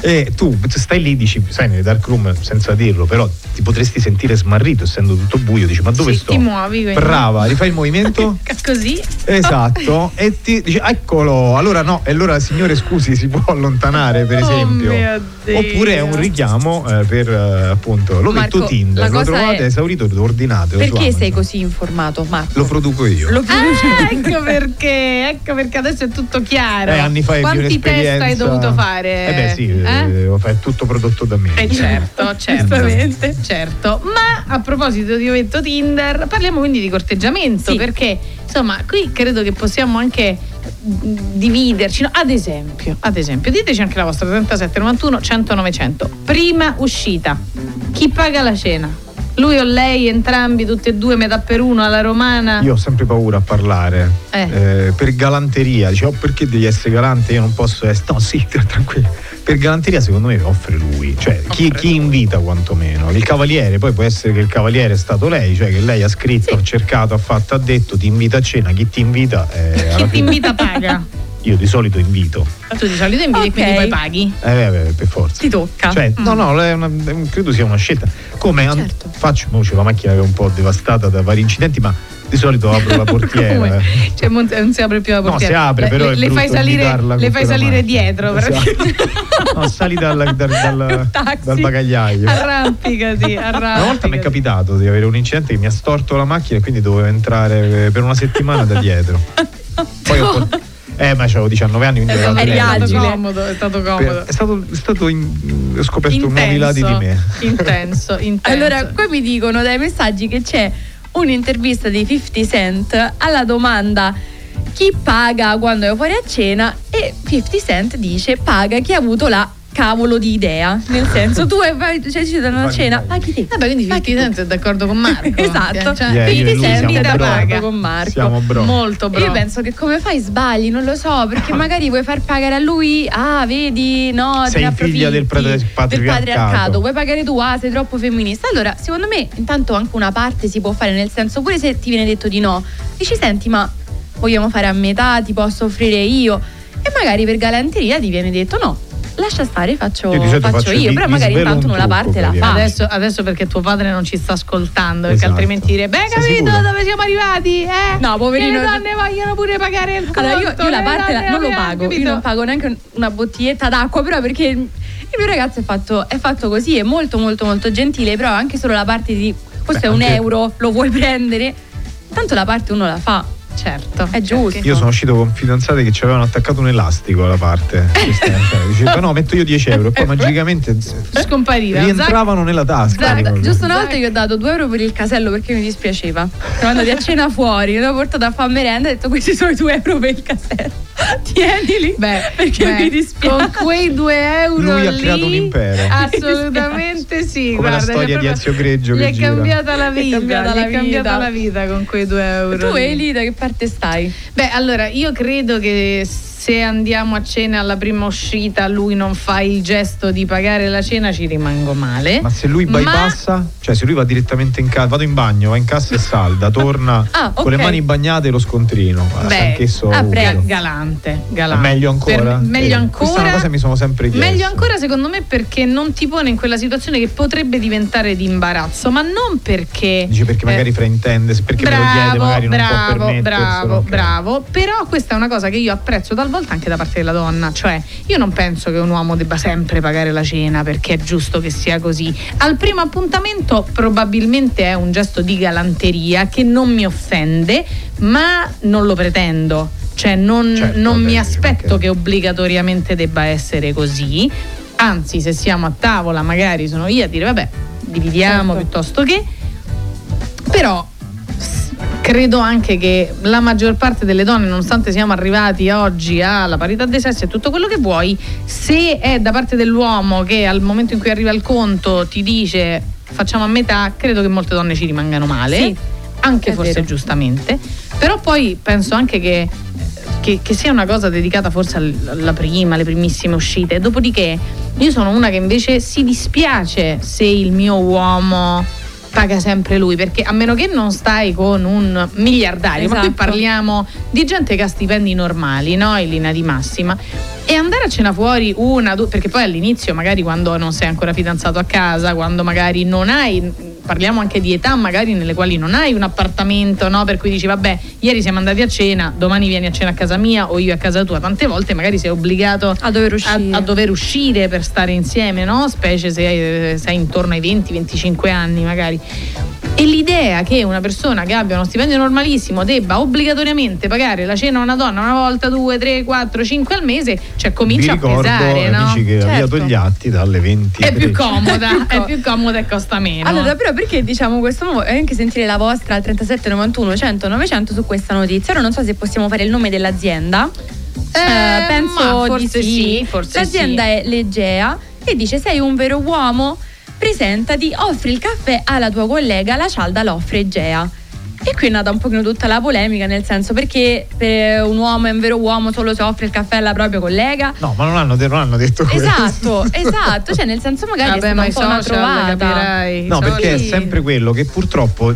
E tu stai lì, dici, sai, nelle dark room senza dirlo, però ti potresti sentire smarrito essendo tutto buio, dici, ma dove Sì, sto? ti muovi, quindi. Brava, rifai il movimento? Così? Esatto, e ti dici eccolo, allora no, e allora signore scusi si può allontanare per Oh esempio. Dio. Oppure è un richiamo eh, per eh, appunto lo metto Marco, Tinder, la lo trovate è- esaurito, ordinate. Perché sei così informato, Marco? Lo produco io. Lo Ah, ecco perché, ecco perché adesso è tutto chiaro. Eh, anni fa ebbi Quanti test hai dovuto fare? Eh beh sì, eh, fai tutto prodotto da me. Eh certo, certo, certo. Ma a proposito di ovetto Tinder, parliamo quindi di corteggiamento, Sì. perché insomma qui credo che possiamo anche dividerci. no? Ad esempio, ad esempio, diteci anche la vostra 37 91 100 900. Prima uscita, chi paga la cena? Lui o lei, entrambi, tutti e due, metà per uno alla romana? Io ho sempre paura a parlare Eh. eh, per galanteria. Dice, oh, perché devi essere galante? Io non posso essere. No, sì, tranquillo. Per galanteria, secondo me, offre lui. Cioè, chi, chi invita quantomeno? Il cavaliere, poi può essere che il cavaliere è stato lei, cioè che lei ha scritto, ha cercato, ha fatto, ha detto, ti invita a cena. Chi ti invita? eh, Chi ti invita paga. Io di solito invito. Tu di solito inviti e quindi poi paghi. Eh, beh, per forza. Ti tocca. Cioè, Mm. no, no, è una- credo sia una scelta. Come an- Certo. faccio, mo c'è la macchina che è un po' devastata da vari incidenti, ma di solito apro la portiera. Come? Cioè, non non si apre più la No, portiera. si apre, però le, è le fai salire, le fai salire dietro perché No, sali dal, dal, dal, dal bagagliaio. arrampicati, Una volta mi è arrampicati. capitato di avere un incidente che mi ha storto la macchina e quindi dovevo entrare eh, per una settimana da dietro. Poi ho port- Eh, ma avevo 19 anni, quindi È ero stato, comodo, è stato comodo. È stato, è stato in- ho scoperto Intenso, nuovi lati di me. intenso, intenso. Allora, qua mi dicono dai messaggi che c'è un'intervista di 50 Cent alla domanda chi paga quando è fuori a cena e 50 Cent dice paga chi ha avuto la cavolo di idea. Nel senso, tu vai, cioè, ci danno una cena, paghi te. Vabbè, quindi 50 Cent è d'accordo con Marco. Esatto. Cioè, Yeah, io e 50 lui Cent è d'accordo con Marco. Siamo bro. molto bro. io penso che come fai sbagli, non lo so, perché magari vuoi far pagare a lui, ah, vedi, no, Sei figlia del patri- del patriarcato. patriarcato, vuoi pagare tu, ah, sei troppo femminista. Allora, secondo me, intanto anche una parte si può fare, nel senso, pure se ti viene detto di no, dici, senti, ma vogliamo fare a metà, ti posso offrire io. E magari per galanteria ti viene detto no. Lascia stare, faccio, Io faccio faccio- io, vi- però magari intanto un una parte la fa. Adesso, adesso perché tuo padre non ci sta ascoltando, perché Esatto. altrimenti direbbe: Hai Sei capito dove siamo arrivati? Eh? No, poverino. Che le donne vogliono pure pagare il conto. Allora, io, io la le parte la- non lo pago, io capito? non pago neanche una bottiglietta d'acqua, però perché il mio ragazzo è fatto, è fatto così, è molto molto molto gentile, però anche solo la parte di questo Beh, è un anche- euro, lo vuoi prendere? Tanto la parte uno la fa, Certo. è giusto. Io sono uscito con fidanzate che ci avevano attaccato un elastico alla parte. Diceva, no, metto io 10 euro. E poi magicamente Scompariva. rientravano nella tasca. Zac, giusto una volta gli ho dato 2 euro per il casello perché mi dispiaceva. Siamo andati a cena fuori, l'ho portato a fare merenda e ho detto questi sono i 2 euro per il casello. Tienili. Beh, perché beh, mi dispiace. Con quei due euro Lui ha lì, creato un impero. Assolutamente sì. Come la guarda, storia gli è di Ezio Greggio Gli che è cambiata la vita. gli la è cambiata la vita con quei due euro. Tu lì. Eli, da che parte stai? Beh, allora io credo che se andiamo a cena alla prima uscita lui non fa il gesto di pagare la cena, ci rimango male. Ma se lui Ma- bypassa, cioè se lui va direttamente in casa, vado in bagno, va in cassa e salda, torna Ah, con le mani bagnate e lo scontrino. Ah, Beh, anch'esso ah, prego. Galante, galante. Meglio ancora? Per- meglio Eh, ancora. Questa è una cosa che mi sono sempre chiesto. Meglio ancora secondo me perché non ti pone in quella situazione che potrebbe diventare di imbarazzo, ma non perché... Dice perché magari eh, fraintende, perché me lo bravo, chiede, magari non può bravo, permetterselo. bravo, ok. bravo. Però questa è una cosa che io apprezzo talvolta anche da parte della donna. Cioè, io non penso che un uomo debba sempre pagare la cena perché è giusto che sia così. Al primo appuntamento probabilmente è un gesto di galanteria che non mi offende, ma non lo pretendo. Cioè, non, Certo, non mi aspetto che obbligatoriamente debba essere così. Anzi, se siamo a tavola, magari sono io a dire vabbè, dividiamo Certo. piuttosto che. Però credo anche che la maggior parte delle donne, nonostante siamo arrivati oggi alla parità dei sessi e tutto quello che vuoi, se è da parte dell'uomo che al momento in cui arriva il conto ti dice facciamo a metà, credo che molte donne ci rimangano male, Sì, anche forse vero. giustamente, però poi penso anche che, che- che sia una cosa dedicata forse al- alla prima, alle primissime uscite, dopodiché io sono una che invece si dispiace se il mio uomo paga sempre lui perché a meno che non stai con un miliardario ma qui Esatto. parliamo di gente che ha stipendi normali no in linea di massima e andare a cena fuori una due perché poi all'inizio magari quando non sei ancora fidanzato a casa quando magari non hai parliamo anche di età magari nelle quali non hai un appartamento no per cui dici vabbè ieri siamo andati a cena domani vieni a cena a casa mia o io a casa tua tante volte magari sei obbligato A dover uscire. a, a dover uscire per stare insieme, no? Specie se hai- sei intorno ai 20-25 anni magari. E l'idea che una persona che abbia uno stipendio normalissimo debba obbligatoriamente pagare la cena a una donna una volta, due, tre, quattro, cinque al mese, cioè Vi comincia a ricordo, pesare, no? amici, che ha Certo. avviato gli atti dalle 20. È più comoda, è più comoda e costa meno. Allora, però perché diciamo questo mo- e anche sentire la vostra al 37 91 100 900 su questa notizia? Ora non so se possiamo fare il nome dell'azienda. Eh, penso ma forse di sì, forse L'azienda sì. è Legea e dice sei un vero uomo, presentati, offri il caffè alla tua collega, la cialda l'offre Egea. E qui è nata un pochino tutta la polemica, nel senso perché per un uomo è un vero uomo solo se offre il caffè alla propria collega. No, ma non hanno, non hanno detto questo. Esatto, esatto, cioè nel senso magari Vabbè, è ma stata i un po' una social, trovata. capirai. No, perché è sempre quello che purtroppo eh,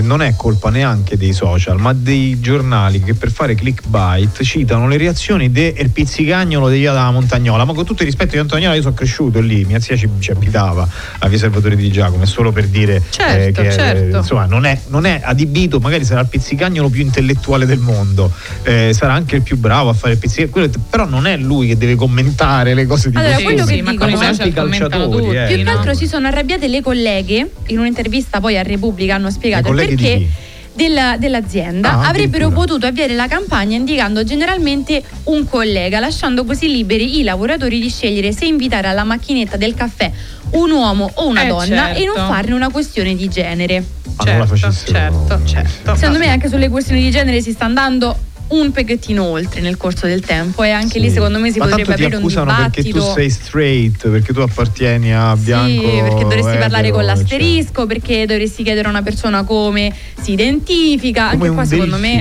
non è colpa neanche dei social, ma dei giornali che per fare clickbait citano le reazioni del pizzicagnolo di via della Montagnola. Ma con tutto il rispetto di Montagnola, io sono cresciuto lì, mia zia ci, ci abitava a via Salvatore di Giacomo, è solo per dire eh, Certo, che eh, certo. insomma non è, non è adibito, magari sarà il pizzicagnolo più intellettuale del mondo, eh, sarà anche il più bravo a fare il pizzicagnolo, però non è lui che deve commentare le cose di Allora, questo quello tipo. che ma dicono- con i calciatori, tutti, eh. Più che no? altro si sono arrabbiate le colleghe, in un'intervista poi a Repubblica hanno spiegato Le colleghe di perché chi? della- dell'azienda Ah, avrebbero potuto avviare la campagna indicando generalmente un collega, lasciando così liberi i lavoratori di scegliere se invitare alla macchinetta del caffè un uomo o una Eh, donna e non certo. farne una questione di genere. Ah, Certo, facessero. certo, certo. Secondo me anche sulle questioni di genere si sta andando un pochettino oltre nel corso del tempo e anche lì Sì. secondo me si Ma potrebbe aprire un accusano perché dibattito. tu sei straight, perché tu appartieni a bianco. Sì, perché dovresti parlare etero, con eccetera. l'asterisco, perché dovresti chiedere a una persona come si identifica. Come Anche un qua secondo me.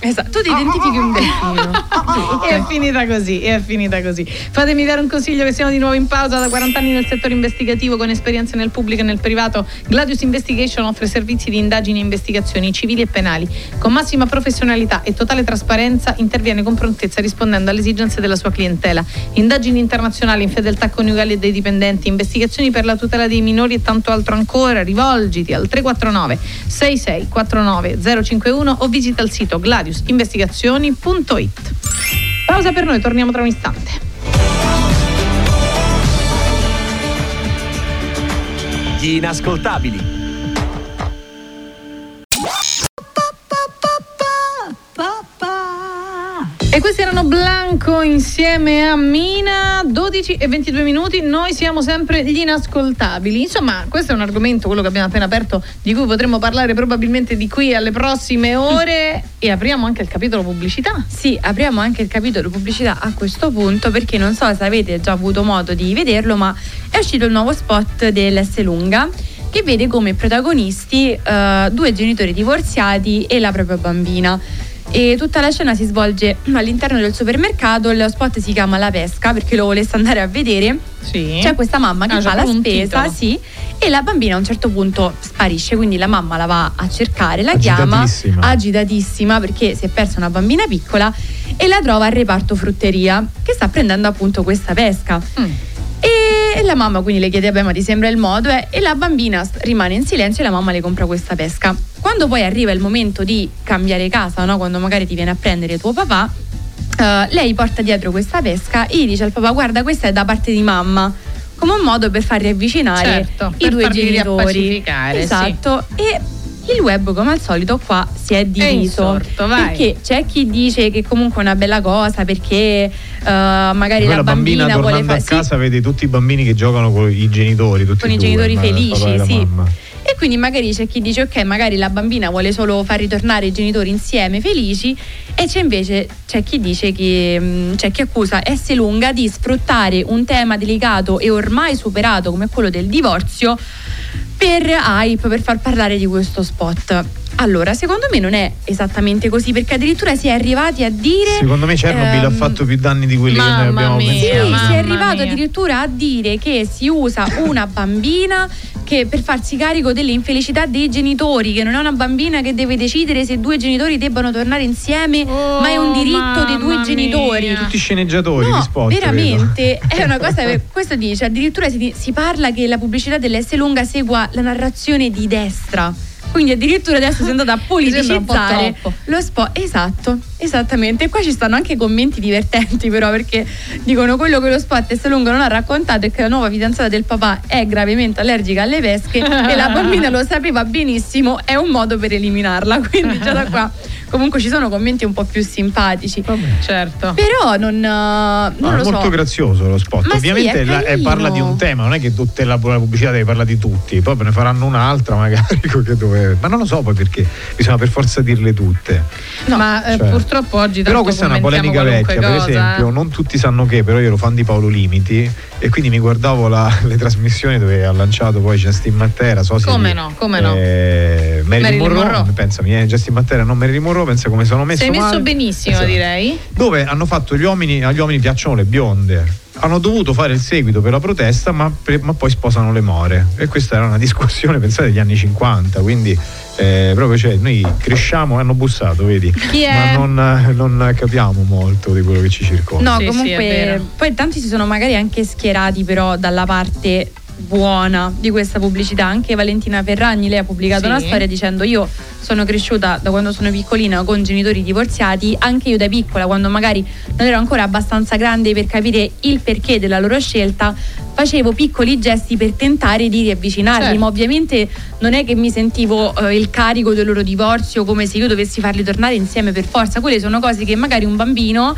Esatto, tu ti identifichi un delfino. E è finita così, è finita così. Fatemi dare un consiglio che siamo di nuovo in pausa da 40 anni nel settore investigativo con esperienze nel pubblico e nel privato. Gladius Investigation offre servizi di indagini e investigazioni civili e penali. Con massima professionalità e totale trasparenza interviene con prontezza rispondendo alle esigenze della sua clientela. Indagini internazionali in fedeltà coniugale dei dipendenti, investigazioni per la tutela dei minori e tanto altro ancora. Rivolgiti al 349 6649 051 o visita il sito gladiusinvestigazioni.it. Pausa per noi, torniamo tra un istante. Gli inascoltabili. E questi erano Blanco insieme a Mina, 12 e 22 minuti, noi siamo sempre gli inascoltabili. Insomma, questo è un argomento, quello che abbiamo appena aperto, di cui potremo parlare probabilmente di qui alle prossime ore e apriamo anche il capitolo pubblicità. Sì, apriamo anche il capitolo pubblicità a questo punto perché non so se avete già avuto modo di vederlo, ma è uscito il nuovo spot dell'S Lunga che vede come protagonisti eh, due genitori divorziati e la propria bambina. E tutta la scena si svolge all'interno del supermercato, lo spot si chiama La Pesca perché lo volesse andare a vedere. Sì. C'è questa mamma che Ah, fa la spesa, sì, e la bambina a un certo punto sparisce, quindi la mamma la va a cercare, la chiama Agitatissima. agitatissima perché si è persa una bambina piccola e la trova al reparto frutteria che sta prendendo appunto questa pesca. Mm. E la mamma quindi le chiede, vabbè ma ti sembra il modo? eh?" E la bambina rimane in silenzio e la mamma le compra questa pesca. Quando poi arriva il momento di cambiare casa, no? quando magari ti viene a prendere tuo papà, eh, lei porta dietro questa pesca e gli dice al papà guarda questa è da parte di mamma come un modo per far riavvicinare Certo, i due genitori riappacificare, sì. esatto e il web come al solito qua si è diviso insorto, vai. perché c'è chi dice che comunque è una bella cosa perché eh, magari Quella la bambina, bambina, vuole tornando fare a casa vede tutti i bambini che giocano con i genitori, tutti Con i due, genitori felici, sì. mamma. E quindi magari c'è chi dice ok, magari la bambina vuole solo far ritornare i genitori insieme felici e c'è invece c'è chi dice che mh, c'è chi accusa S Lunga di sfruttare un tema delicato e ormai superato come quello del divorzio per hype, per far parlare di questo spot. Allora, secondo me non è esattamente così, perché addirittura si è arrivati a dire. Secondo me Chernobyl ha ehm, fatto più danni di quelli che noi abbiamo mia, sì, pensato. mamma si è arrivato mia. addirittura a dire che si usa una bambina che per farsi carico delle infelicità dei genitori, che non è una bambina che deve decidere se due genitori debbano tornare insieme, ma è un diritto dei due mamma genitori. mia. Tutti sceneggiatori di No, spot. vedo. veramente è una cosa. Questo dice addirittura si, si parla che la pubblicità dell'S lunga segua la narrazione di destra. Quindi addirittura adesso si è andata a politicizzare lo spot. Esatto, esattamente. E qua ci stanno anche commenti divertenti però perché dicono quello che lo spot S lungo non ha raccontato è che la nuova fidanzata del papà è gravemente allergica alle pesche e la bambina lo sapeva benissimo, è un modo per eliminarla. Quindi già da qua comunque ci sono commenti un po' più simpatici. certo. Però non, eh, non No, lo è molto so. grazioso lo spot. Ma sì, Ovviamente è la- eh, parla di un tema, non è che tutta la, la pubblicità deve parlare di tutti, poi ne faranno un'altra magari. che dove- Ma non lo so poi perché bisogna per forza dirle tutte. Ma eh, Cioè. purtroppo oggi Però questa è una polemica vecchia, per cosa, esempio, eh. non tutti sanno che, però io ero fan di Paolo Limiti e quindi mi guardavo la- le trasmissioni dove ha lanciato poi Justin Matera, so Come di- no, come no. eh, Marilyn, Marilyn Monroe, Monroe. pensa, mi è Justin Matera, non Marilyn Monroe, pensa come sono messo Sei messo male. benissimo, Esatto. direi. Dove hanno fatto gli uomini, agli uomini piacciono le bionde. Hanno dovuto fare il seguito per la protesta, ma, pre- ma poi sposano le more. E questa era una discussione, pensate, degli anni 50. Quindi, eh, proprio cioè, noi cresciamo, hanno bussato, vedi? Chi è? Ma non, non capiamo molto di quello che ci circonda. No, Sì, sì, comunque, vero. poi tanti si sono magari anche schierati però dalla parte buona di questa pubblicità. Anche Valentina Ferragni, lei ha pubblicato Sì. una storia dicendo io sono cresciuta da quando sono piccolina con genitori divorziati, anche io da piccola, quando magari non ero ancora abbastanza grande per capire il perché della loro scelta, facevo piccoli gesti per tentare di riavvicinarli, Certo. ma ovviamente non è che mi sentivo eh, il carico del loro divorzio come se io dovessi farli tornare insieme per forza. Quelle sono cose che magari un bambino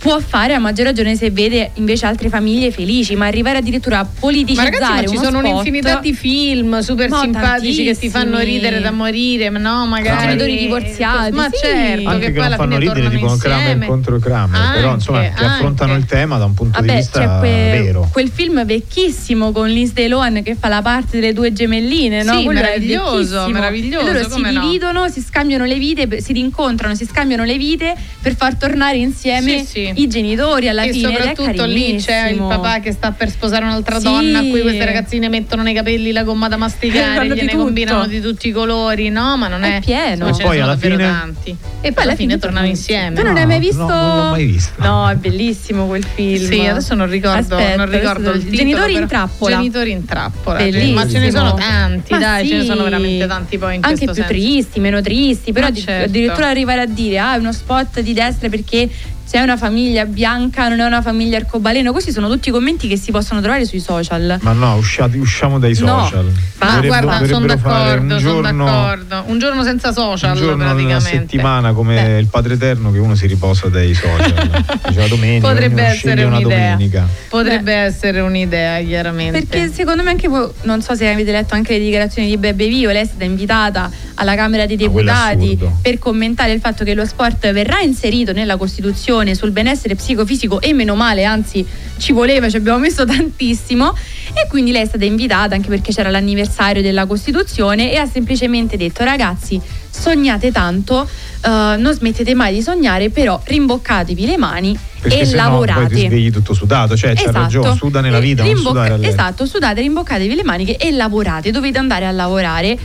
può fare a maggior ragione se vede invece altre famiglie felici, ma arrivare addirittura a Ma politicizzare ragazzi, ma ci uno sono un'infinità di film super No, simpatici che ti fanno ridere da morire, ma no, magari Genitori divorziati, Ma sì. certo, Anche che che, poi non alla fanno fine ridere tipo Kramer contro Kramer, però Anche, insomma che affrontano anche. il tema da un punto di Vabbè, vista c'è que- vero. quel film vecchissimo con Lindsay Lohan che fa la parte delle due gemelline, no? Sì, Quello è meraviglioso, vecchissimo. meraviglioso, E loro si no? dividono, si scambiano le vite, si rincontrano, si scambiano le vite per far tornare insieme Sì, sì. I genitori alla e fine. è soprattutto lì c'è il papà che sta per sposare un'altra Sì. donna a cui queste ragazzine mettono nei capelli la gomma da masticare, gliene tutto. combinano di tutti i colori, no? Ma non è, È pieno. ne Poi sono alla davvero fine- tanti. E poi alla fine tornano insieme. Tu non hai mai visto? No, non l'ho mai visto. No, è bellissimo quel film. Sì, adesso non ricordo, Aspetta, non ricordo il titolo. Genitori in trappola. Genitori in trappola. Bellissimo. Ma ce ne sono tanti, Ma dai, ce ne sì. sono veramente tanti poi in Anche questo più senso. tristi, meno tristi, però certo. addirittura arrivare a dire ah è uno spot di destra perché c'è una famiglia bianca, non è una famiglia arcobaleno. Questi sono tutti i commenti che si possono trovare sui social. Ma no, usciati- usciamo dai No. social. Ma Dovrebbero- guarda, sono d'accordo, un sono giorno, d'accordo. Un giorno senza social un giorno praticamente. settimana come il Padre Eterno che uno si riposa dai social. La domenica, Potrebbe essere una un'idea. domenica. Potrebbe essere un'idea, chiaramente. Perché secondo me anche voi, non so se avete letto anche le dichiarazioni di Bebe Vio, lei è stata invitata alla Camera dei è Deputati per commentare il fatto che lo sport verrà inserito nella Costituzione sul benessere psicofisico e meno male, anzi ci voleva, ci abbiamo messo tantissimo e quindi lei è stata invitata anche perché c'era l'anniversario della Costituzione e ha semplicemente detto ragazzi sognate tanto, eh, non smettete mai di sognare, però rimboccatevi le mani Perché e se no lavorate. poi ti svegli tutto sudato, cioè c'ha ragione, suda nella vita, non rimbocca- sudare a letto. Esatto, sudate, rimboccatevi le maniche e lavorate. Dovete andare a lavorare.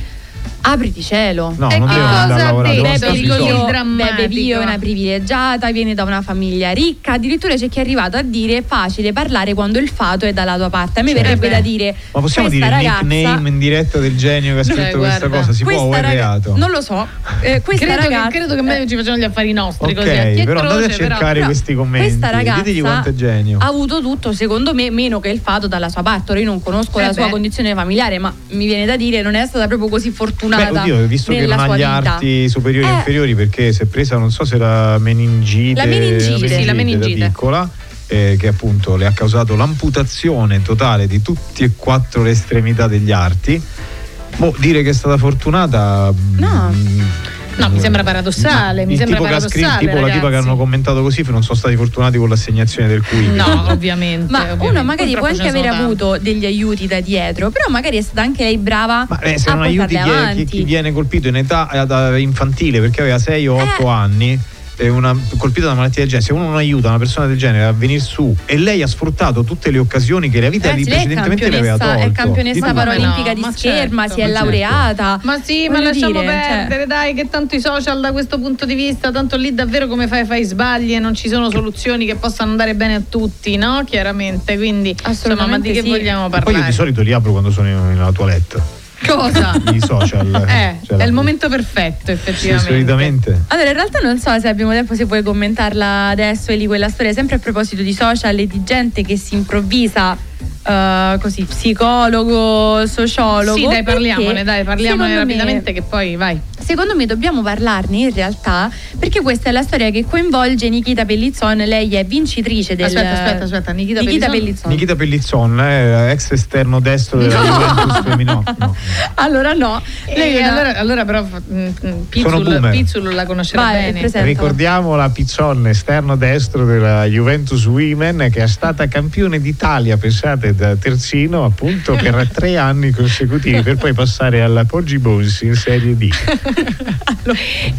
Apriti cielo. No, E non che cosa a ha detto? devono Bebe Vio è una privilegiata, viene da una famiglia ricca. Addirittura c'è chi è arrivato a dire è facile parlare quando il fato è dalla tua parte. A me Certo. verrebbe Eh beh. da dire Ma possiamo questa dire il ragazza nickname in diretta del genio che ha scritto Cioè, questa cosa? Si può o questa è reato? Non lo so. Eh, questa credo, ragazza che, credo che meglio ci facciano gli affari nostri Ok, così. a chi è però andate a croce, però- cercare però questi commenti. Questa ragazza Ditegli quanto è genio. ha avuto tutto, secondo me, meno che il fato dalla sua parte. Ora io non conosco Eh la sua beh. condizione familiare, ma mi viene da dire non è stata proprio così fortunata. Beh, oddio, visto che non ha gli arti superiori e Eh. inferiori perché si è presa, non so se era meningite, La meningite, sì, la meningite. piccola, eh, che appunto le ha causato l'amputazione totale di tutte e quattro le estremità degli arti. Boh, dire che è stata fortunata. No. mm, No, mi sembra paradossale. Mi il sembra tipo, che ha scritto, paradossale. tipo la tipa che hanno commentato così non sono stati fortunati con l'assegnazione del quiz. No, ovviamente. Ma ovviamente. uno magari può anche aver avuto degli aiuti da dietro, però magari è stata anche lei brava Ma eh, se a non aiuti chi, chi- chi viene colpito in età eh, infantile perché aveva 6 o Eh. 8 anni e una, colpito da una malattia del genere, se uno non aiuta una persona del genere a venire su e lei ha sfruttato tutte le occasioni che la vita Ragazzi, lì precedentemente le aveva tolto. è campionessa Di tutto. paralimpica di Ma scherma, certo, si è certo. laureata. Ma sì, ma lasciamo dire, cioè- perdere, dai, che tanto i social da questo punto di vista, tanto lì davvero come fai fai sbagli e non ci sono soluzioni che possano andare bene a tutti, no? Chiaramente, quindi insomma, ma di che sì. vogliamo Poi io parlare? di solito li apro quando sono in- nella toilette. Cosa? I social. Eh, Cioè, è il momento perfetto, effettivamente. solitamente. Allora, in realtà non so se abbiamo tempo se puoi commentarla adesso, Eli, quella storia, sempre a proposito di social e di gente che si improvvisa eh, così, psicologo, sociologo. Sì, dai, parliamone, dai, parliamone secondo me- rapidamente che poi vai. Secondo me dobbiamo parlarne in realtà perché questa è la storia che coinvolge Nikita Pellizzon, lei è vincitrice del Aspetta, aspetta, aspetta, Nikita, Nikita Pellizzon? Pellizzon. Nikita Pellizzon, eh, ex esterno destro della No. Juventus femminile. No. Allora no, lei Eh, una- allora, allora però mm, mm, Pizzul. Pizzul la conoscerà Vai, bene. Ricordiamo la Pizzon, esterno destro della Juventus Women, che è stata campione d'Italia, pensate, da terzino appunto per tre anni consecutivi, per poi passare alla Poggi Bones in Serie D.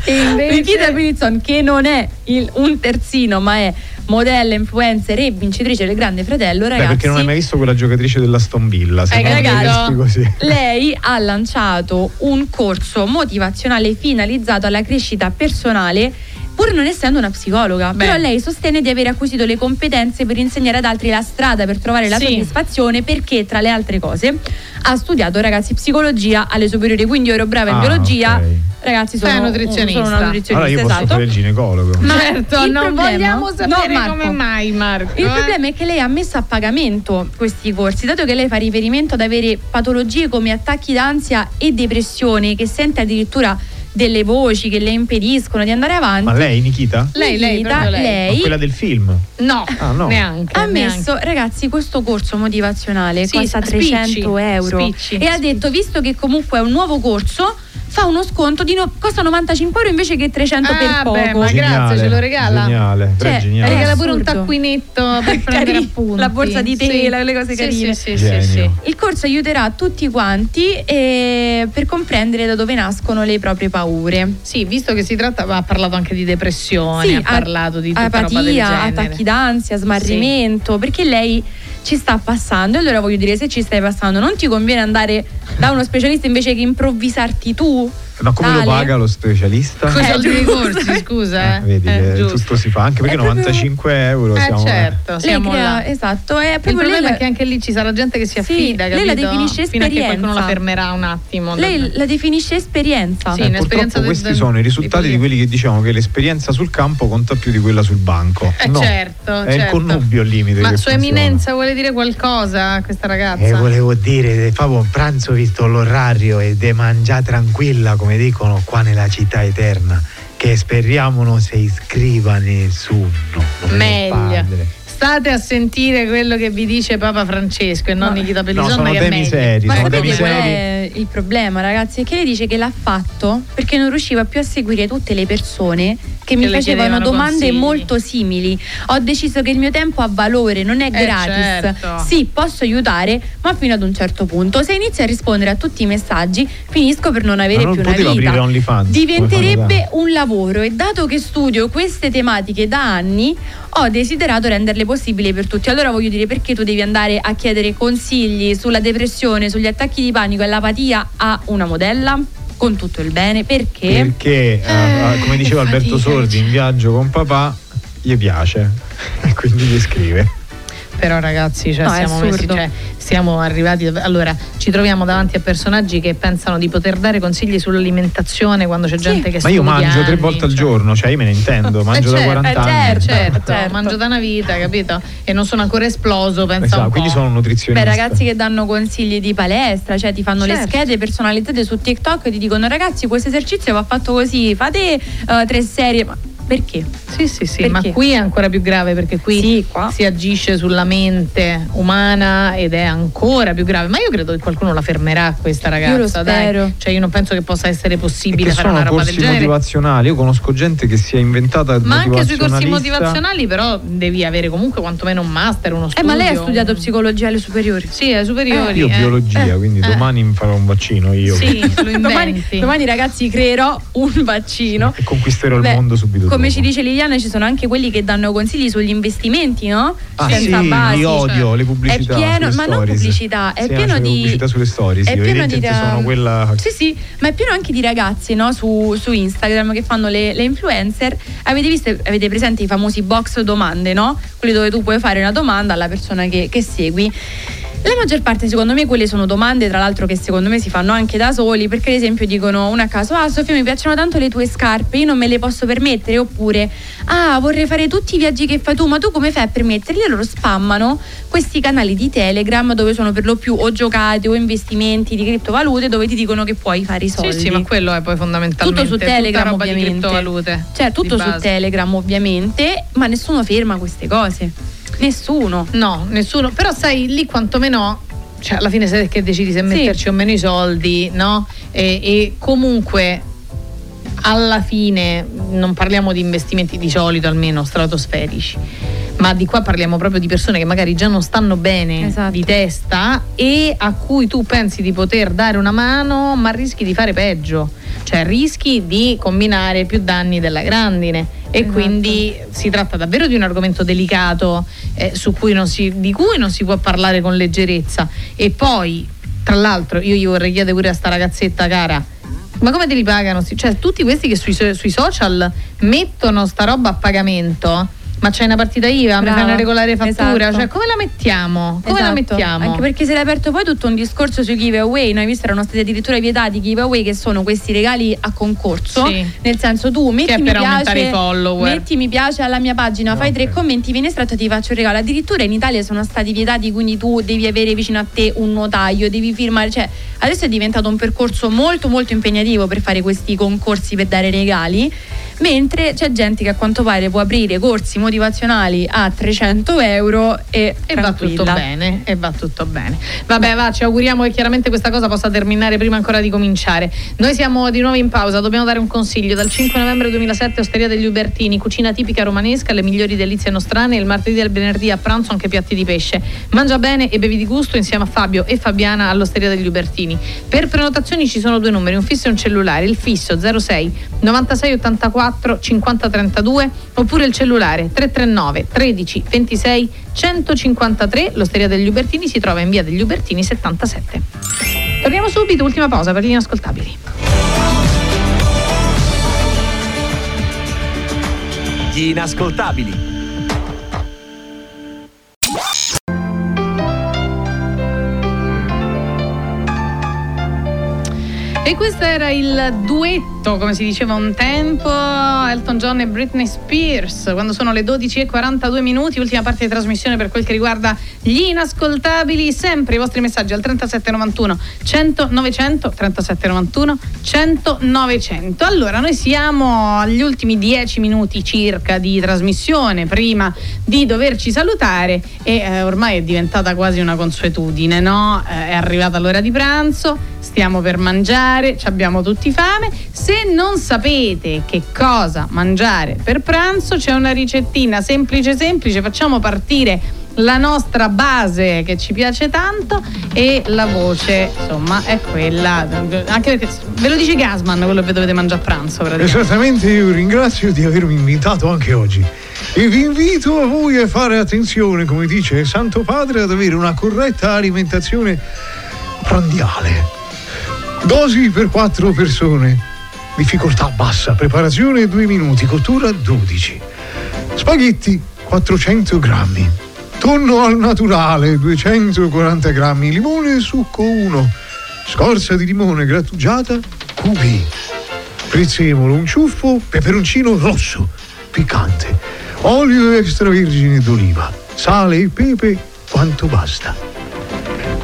E invece... Nikita Pellizzon, che non è il- un terzino, ma è modella, influencer e vincitrice del Grande Fratello, Beh, ragazzi. perché non hai mai visto quella giocatrice della Stonvilla? Se Eh, ragazzi. Lei ha lanciato un corso motivazionale finalizzato alla crescita personale. Pur non essendo una psicologa, Beh. però lei sostiene di aver acquisito le competenze per insegnare ad altri la strada per trovare la Sì. soddisfazione perché, tra le altre cose, ha studiato ragazzi psicologia alle superiori, quindi io ero brava in Ah, biologia. ok. Ragazzi, Sei sono, nutrizionista. sono una nutrizionista, Allora io posso esatto. fare il ginecologo. Ma certo, il non problema- vogliamo sapere No, Marco. come mai, Marco. Il eh? problema è che lei ha messo a pagamento questi corsi, dato che lei fa riferimento ad avere patologie come attacchi d'ansia e depressione, che sente addirittura delle voci che le impediscono di andare avanti. Ma lei, Nikita? Lei, lei, Nikita, lei. Ma quella del film? No, Ah, no. neanche. ha neanche. messo, ragazzi, questo corso motivazionale Sì, costa spicci, 300 euro spicci, e ha detto, visto che comunque è un nuovo corso, fa uno sconto di no- costa 95 euro invece che 300 per Ah, poco. beh, ma grazie, ce lo regala. Geniale, Cioè, geniale. Regala pure un taccuinetto per prendere appunti. la borsa di tela, le cose Sì, carine. Sì, sì, sì, sì. Il corso aiuterà tutti quanti eh, per comprendere da dove nascono le proprie paure. Sì, visto che si tratta, ha parlato anche di depressione, ha parlato di tutta roba del apatia, genere. attacchi d'ansia, smarrimento, perché lei ci sta passando. E allora voglio dire, se ci stai passando, non ti conviene andare da uno specialista invece che improvvisarti tu? Ma come lo Tale? paga lo specialista? Con i Eh, giusto. corsi, scusa. Eh, vedi, Eh, giusto. tutto si fa, anche perché È proprio- 95 euro Eh, siamo... certo, Lei siamo crea- là. esatto, è Il proprio problema lei è che anche lì ci sarà gente che si Sì, affida, lei la definisce Fino a che qualcuno la esperienza. fermerà un attimo. Lei la definisce esperienza. Sì, Eh, purtroppo questi del- sono i risultati di quelli che diciamo che l'esperienza sul campo conta più di quella sul banco. Eh, no, certo, è il certo. connubio al limite. Ma Sua. Eminenza vuole dire qualcosa a questa ragazza? E volevo dire, favo un pranzo visto l'orario ed è mangià tranquilla, come dicono qua nella città eterna, che speriamo non si iscriva nessuno. Meglio. State a sentire quello che vi dice Papa Francesco e non Nikita Pellisonna sono che è temi meglio. seri, Ma sono sapete temi qual seri. è il problema, ragazzi? È che lei dice che l'ha fatto perché non riusciva più a seguire tutte le persone che mi Che facevano domande consigli. molto simili. Ho deciso che il mio tempo ha valore, non è Eh, gratis. certo. Sì, posso aiutare, ma fino ad un certo punto. Se inizio a rispondere a tutti i messaggi, finisco per non avere Ma non più una vita. Diventerebbe un lavoro e dato che studio queste tematiche da anni, ho desiderato renderle possibili per tutti. Allora voglio dire perché tu devi andare a chiedere consigli sulla depressione, sugli attacchi di panico e l'apatia a una modella? Con tutto il bene, perché? Perché, eh, come diceva Alberto fatica. Sordi in viaggio con papà, gli piace e quindi gli scrive. Però ragazzi, cioè, No, siamo, messi, cioè, siamo arrivati. Allora, ci troviamo davanti a personaggi che pensano di poter dare consigli sull'alimentazione quando c'è gente che Ma io mangio tre anni, volte al cioè. giorno, cioè io me ne intendo, mangio Eh, da certo, 40 eh, anni. certo, certo. mangio da una vita, capito? E non sono ancora esploso, pensa Esatto, un po'. quindi sono un Beh, nutrizionista. ragazzi che danno consigli di palestra, cioè ti fanno le Certo. schede personalizzate su TikTok e ti dicono ragazzi questo esercizio va fatto così, fate eh, tre serie. Ma perché? Sì, sì, sì, Perché? ma qui è ancora più grave perché qui Sì, si agisce sulla mente umana ed è ancora più grave. Ma io credo che qualcuno la fermerà questa ragazza. Io lo dai. spero. Cioè, io non penso che possa essere possibile fare sono una roba del corsi genere. motivazionali. Io conosco gente che si è inventata Ma anche sui corsi motivazionali, però devi avere comunque quantomeno un master, uno Eh, studio. ma lei ha studiato un- psicologia alle superiori. Sì, alle superiori. Io eh. biologia, Eh, quindi eh. domani mi farò un vaccino io. Sì, lo Domani, domani, ragazzi creerò un vaccino. E conquisterò Beh, il mondo subito Come ci dice Liliana, ci sono anche quelli che danno consigli sugli investimenti, no? Ah Senza sì, basi. li odio, le pubblicità È pieno, ma non pubblicità, è Sì, pieno di pubblicità sulle stories, È io pieno di sono quella Sì, sì, ma è pieno anche di ragazzi, no? Su, su Instagram che fanno le, le influencer. Avete visto, avete presente i famosi box domande, no? Quelli dove tu puoi fare una domanda alla persona che, che segui. La maggior parte, secondo me, quelle sono domande, tra l'altro, che secondo me si fanno anche da soli, perché ad esempio dicono una a caso: Ah, Sofia, mi piacciono tanto le tue scarpe, io non me le posso permettere. Oppure, Ah, vorrei fare tutti i viaggi che fai tu, ma tu come fai a permetterli? E loro spammano questi canali di Telegram dove sono per lo più o giocate o investimenti di criptovalute dove ti dicono che puoi fare i soldi. Sì, sì, ma quello è poi fondamentalmente Tutto su Telegram, ovviamente. criptovalute. Cioè, tutto su. Telegram, ovviamente, ma nessuno ferma queste cose. Nessuno. No, nessuno. Però sai, lì quantomeno, cioè alla fine sai che decidi se metterci o meno i soldi, no? E, e comunque alla fine non parliamo di investimenti di solito almeno stratosferici. Ma di qua parliamo proprio di persone che magari già non stanno bene Esatto. di testa e a cui tu pensi di poter dare una mano, ma rischi di fare peggio. Cioè rischi di combinare più danni della grandine. E Esatto. quindi si tratta davvero di un argomento delicato eh, su cui non si- di cui non si può parlare con leggerezza. E poi, tra l'altro, io gli vorrei chiedere pure a sta ragazzetta cara. Ma come te li pagano? Cioè, tutti questi che sui, sui social mettono sta roba a pagamento, ma c'è una partita IVA, mi Brava. fai una regolare fattura, Esatto. cioè come la mettiamo? Come la Esatto. mettiamo? Anche perché si è aperto poi tutto un discorso sui giveaway. Noi visto erano stati addirittura vietati i giveaway che sono questi regali a concorso. Sì. Nel senso tu metti Che è mi piace, i follower. metti mi piace alla mia pagina, fai tre commenti, vieni estratto e ti faccio il regalo. Addirittura in Italia sono stati vietati, quindi tu devi avere vicino a te un notaio, devi firmare. Cioè, adesso è diventato un percorso molto molto impegnativo per fare questi concorsi per dare regali. Mentre c'è gente che a quanto pare può aprire corsi motivazionali a 300 euro e, E va tutto bene, e va tutto bene. Vabbè, va, ci auguriamo che chiaramente questa cosa possa terminare prima ancora di cominciare. Noi siamo di nuovo in pausa, dobbiamo dare un consiglio. Dal 5 novembre 2007 Osteria degli Ubertini, cucina tipica romanesca, le migliori delizie nostrane, il martedì e il venerdì a pranzo anche piatti di pesce. Mangia bene e bevi di gusto insieme a Fabio e Fabiana all'Osteria degli Ubertini. Per prenotazioni ci sono due numeri, un fisso e un cellulare. Il fisso 06 96 84 50 32 oppure il cellulare 339 13 26 153. L'Osteria degli Ubertini si trova in via degli Ubertini 77. Torniamo subito, ultima pausa per gli inascoltabili. Gli inascoltabili. E questo era il duetto, come si diceva un tempo, Elton John e Britney Spears, quando sono le 12.42 minuti, ultima parte di trasmissione per quel che riguarda gli inascoltabili, sempre i vostri messaggi al 3791 100 900, 3791 100 900. Allora, noi siamo agli ultimi 10 minuti circa di trasmissione, prima di doverci salutare e eh, ormai è diventata quasi una consuetudine, no? Eh, è arrivata l'ora di pranzo, stiamo per mangiare, abbiamo tutti fame. Se non sapete che cosa mangiare per pranzo, c'è una ricettina semplice semplice, facciamo partire la nostra base che ci piace tanto e la voce, insomma, è quella. Anche perché ve lo dice Gasman quello che dovete mangiare a pranzo. Esattamente, io ringrazio di avermi invitato anche oggi. E vi invito a voi a fare attenzione, come dice Santo Padre, ad avere una corretta alimentazione prandiale. Dosi per 4 persone. Difficoltà bassa, preparazione 2 minuti, cottura 12. Spaghetti 400 grammi. Tonno al naturale 240 grammi. Limone succo 1. Scorza di limone grattugiata cubi. Prezzemolo, un ciuffo, peperoncino rosso, piccante. Olio extravergine d'oliva. Sale e pepe quanto basta.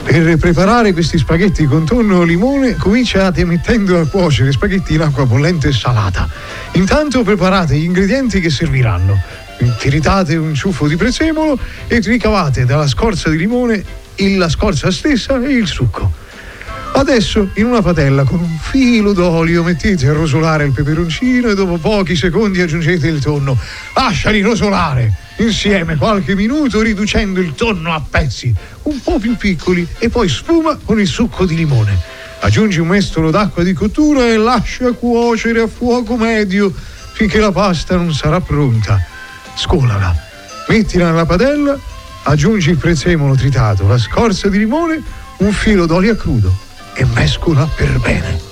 Per preparare questi spaghetti con tonno e limone cominciate mettendo a cuocere spaghetti in acqua bollente e salata. Intanto preparate gli ingredienti che serviranno. Tiritate un ciuffo di prezzemolo e ricavate dalla scorza di limone la scorza stessa e il succo. Adesso in una padella con un filo d'olio mettete a rosolare il peperoncino e dopo pochi secondi aggiungete il tonno. Lasciali rosolare insieme qualche minuto riducendo il tonno a pezzi un po' più piccoli e poi sfuma con il succo di limone. Aggiungi un mestolo d'acqua di cottura e lascia cuocere a fuoco medio finché la pasta non sarà pronta. Scolala, mettila nella padella, aggiungi il prezzemolo tritato, la scorza di limone, un filo d'olio a crudo e mescola per bene.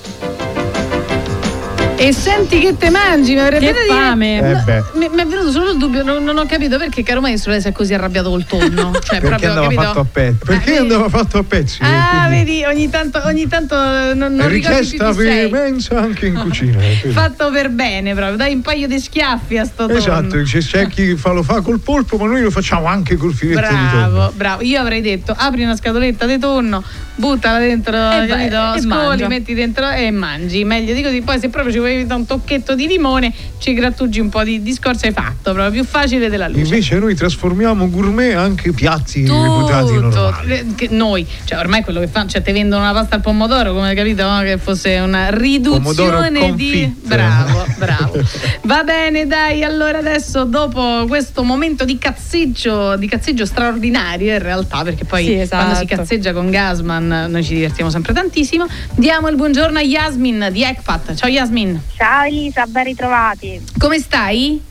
E senti che te mangi, mi avrebbe Che da dire- fame. Eh. Mi, mi è venuto solo il dubbio, non, non ho capito perché, caro maestro, lei si è così arrabbiato col tonno. Cioè, Perché proprio, andava capito? fatto a pezzi? Perché andava fatto a pezzi? Ah, Quindi- vedi, ogni tanto, ogni tanto non, non richiesta chi sei. veemenza anche in cucina. eh, Fatto per bene proprio, dai un paio di schiaffi a sto tonno. Esatto, c'è, c'è chi fa, lo fa col polpo, ma noi lo facciamo anche col filetto di tonno. Bravo, bravo. Io avrei detto apri una scatoletta di tonno, buttala dentro, E capito? e scoli, mangia. metti dentro e mangi. Meglio di così. Poi se proprio ci vuoi mettere un tocchetto di limone, ci grattugi un po' di, di scorza hai fatto, proprio più facile della luce. Invece noi trasformiamo gourmet anche piatti reputati Tutto, normali. Eh, che noi, cioè ormai quello che fanno, cioè ti vendono una pasta al pomodoro, come hai capito, no? che fosse una Pomodoro riduzione di. Bravo, bravo. Va bene, dai, allora adesso dopo questo momento di cazzeggio, di cazzeggio straordinario in realtà, perché poi Sì, esatto. quando si cazzeggia con Gasman noi ci divertiamo sempre tantissimo. Diamo il buongiorno a Yasmin di Ecfat. Ciao Yasmin. Ciao Elisa, ben ritrovati. Come stai?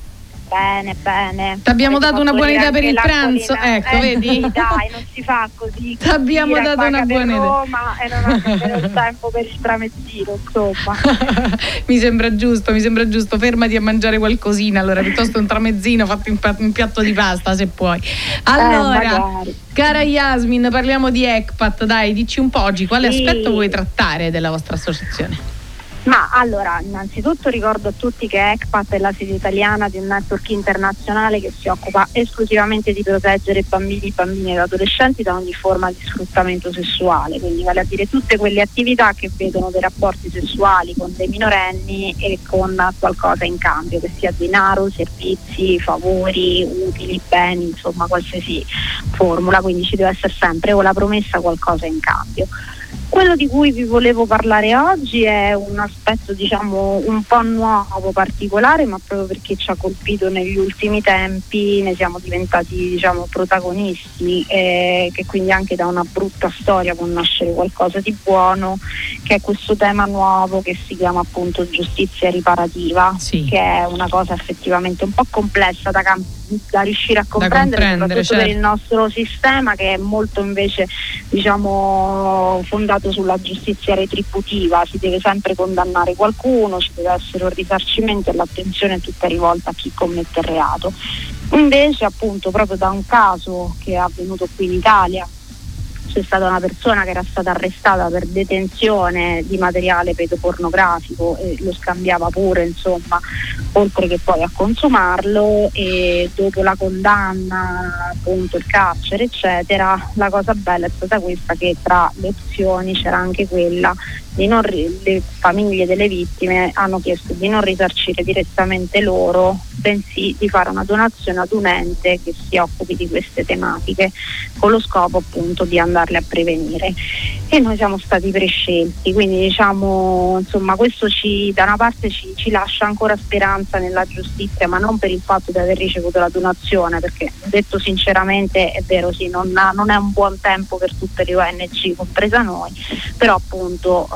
Bene, bene. T'abbiamo Avete dato una buona idea per il pranzo? Ecco, Eh, vedi? dai, non si fa così. T'abbiamo Gira e dato una buona idea. Roma e non il tempo per il tramezzino, insomma. mi sembra giusto, mi sembra giusto. Fermati a mangiare qualcosina, allora piuttosto un tramezzino fatto in un piatto di pasta se puoi. Allora, Eh, cara Yasmin, parliamo di ECPAT, dai, dici un po' oggi quale Sì. aspetto vuoi trattare della vostra associazione? Ma allora, innanzitutto ricordo a tutti che ECPAT è la sede italiana di un network internazionale che si occupa esclusivamente di proteggere bambini, bambine ed adolescenti da ogni forma di sfruttamento sessuale, quindi vale a dire tutte quelle attività che vedono dei rapporti sessuali con dei minorenni e con qualcosa in cambio, che sia denaro, servizi, favori, utili, beni, insomma qualsiasi formula, quindi ci deve essere sempre o la promessa qualcosa in cambio. Quello di cui vi volevo parlare oggi è un aspetto diciamo un po' nuovo, particolare, ma proprio perché ci ha colpito negli ultimi tempi, ne siamo diventati diciamo protagonisti, eh, che quindi anche da una brutta storia può nascere qualcosa di buono, che è questo tema nuovo che si chiama appunto giustizia riparativa, che è una cosa effettivamente un po' complessa da, cam- da riuscire a comprendere, comprendere, soprattutto per certo. il nostro sistema che è molto invece diciamo fondato sulla giustizia retributiva, si deve sempre condannare qualcuno, ci deve essere un risarcimento e l'attenzione è tutta rivolta a chi commette il reato. Invece appunto proprio da un caso che è avvenuto qui in Italia c'è stata una persona che era stata arrestata per detenzione di materiale pedopornografico e lo scambiava pure, insomma, oltre che poi a consumarlo. E dopo la condanna, appunto il carcere, eccetera, la cosa bella è stata questa che tra le opzioni c'era anche quella di non ri- le famiglie delle vittime hanno chiesto di non risarcire direttamente loro, bensì di fare una donazione ad un ente che si occupi di queste tematiche con lo scopo appunto di andarle a prevenire. E noi siamo stati prescelti, quindi diciamo insomma questo ci da una parte ci, ci lascia ancora speranza nella giustizia, ma non per il fatto di aver ricevuto la donazione, perché detto sinceramente è vero sì, non, ha- non è un buon tempo per tutte le ONG, compresa noi, però appunto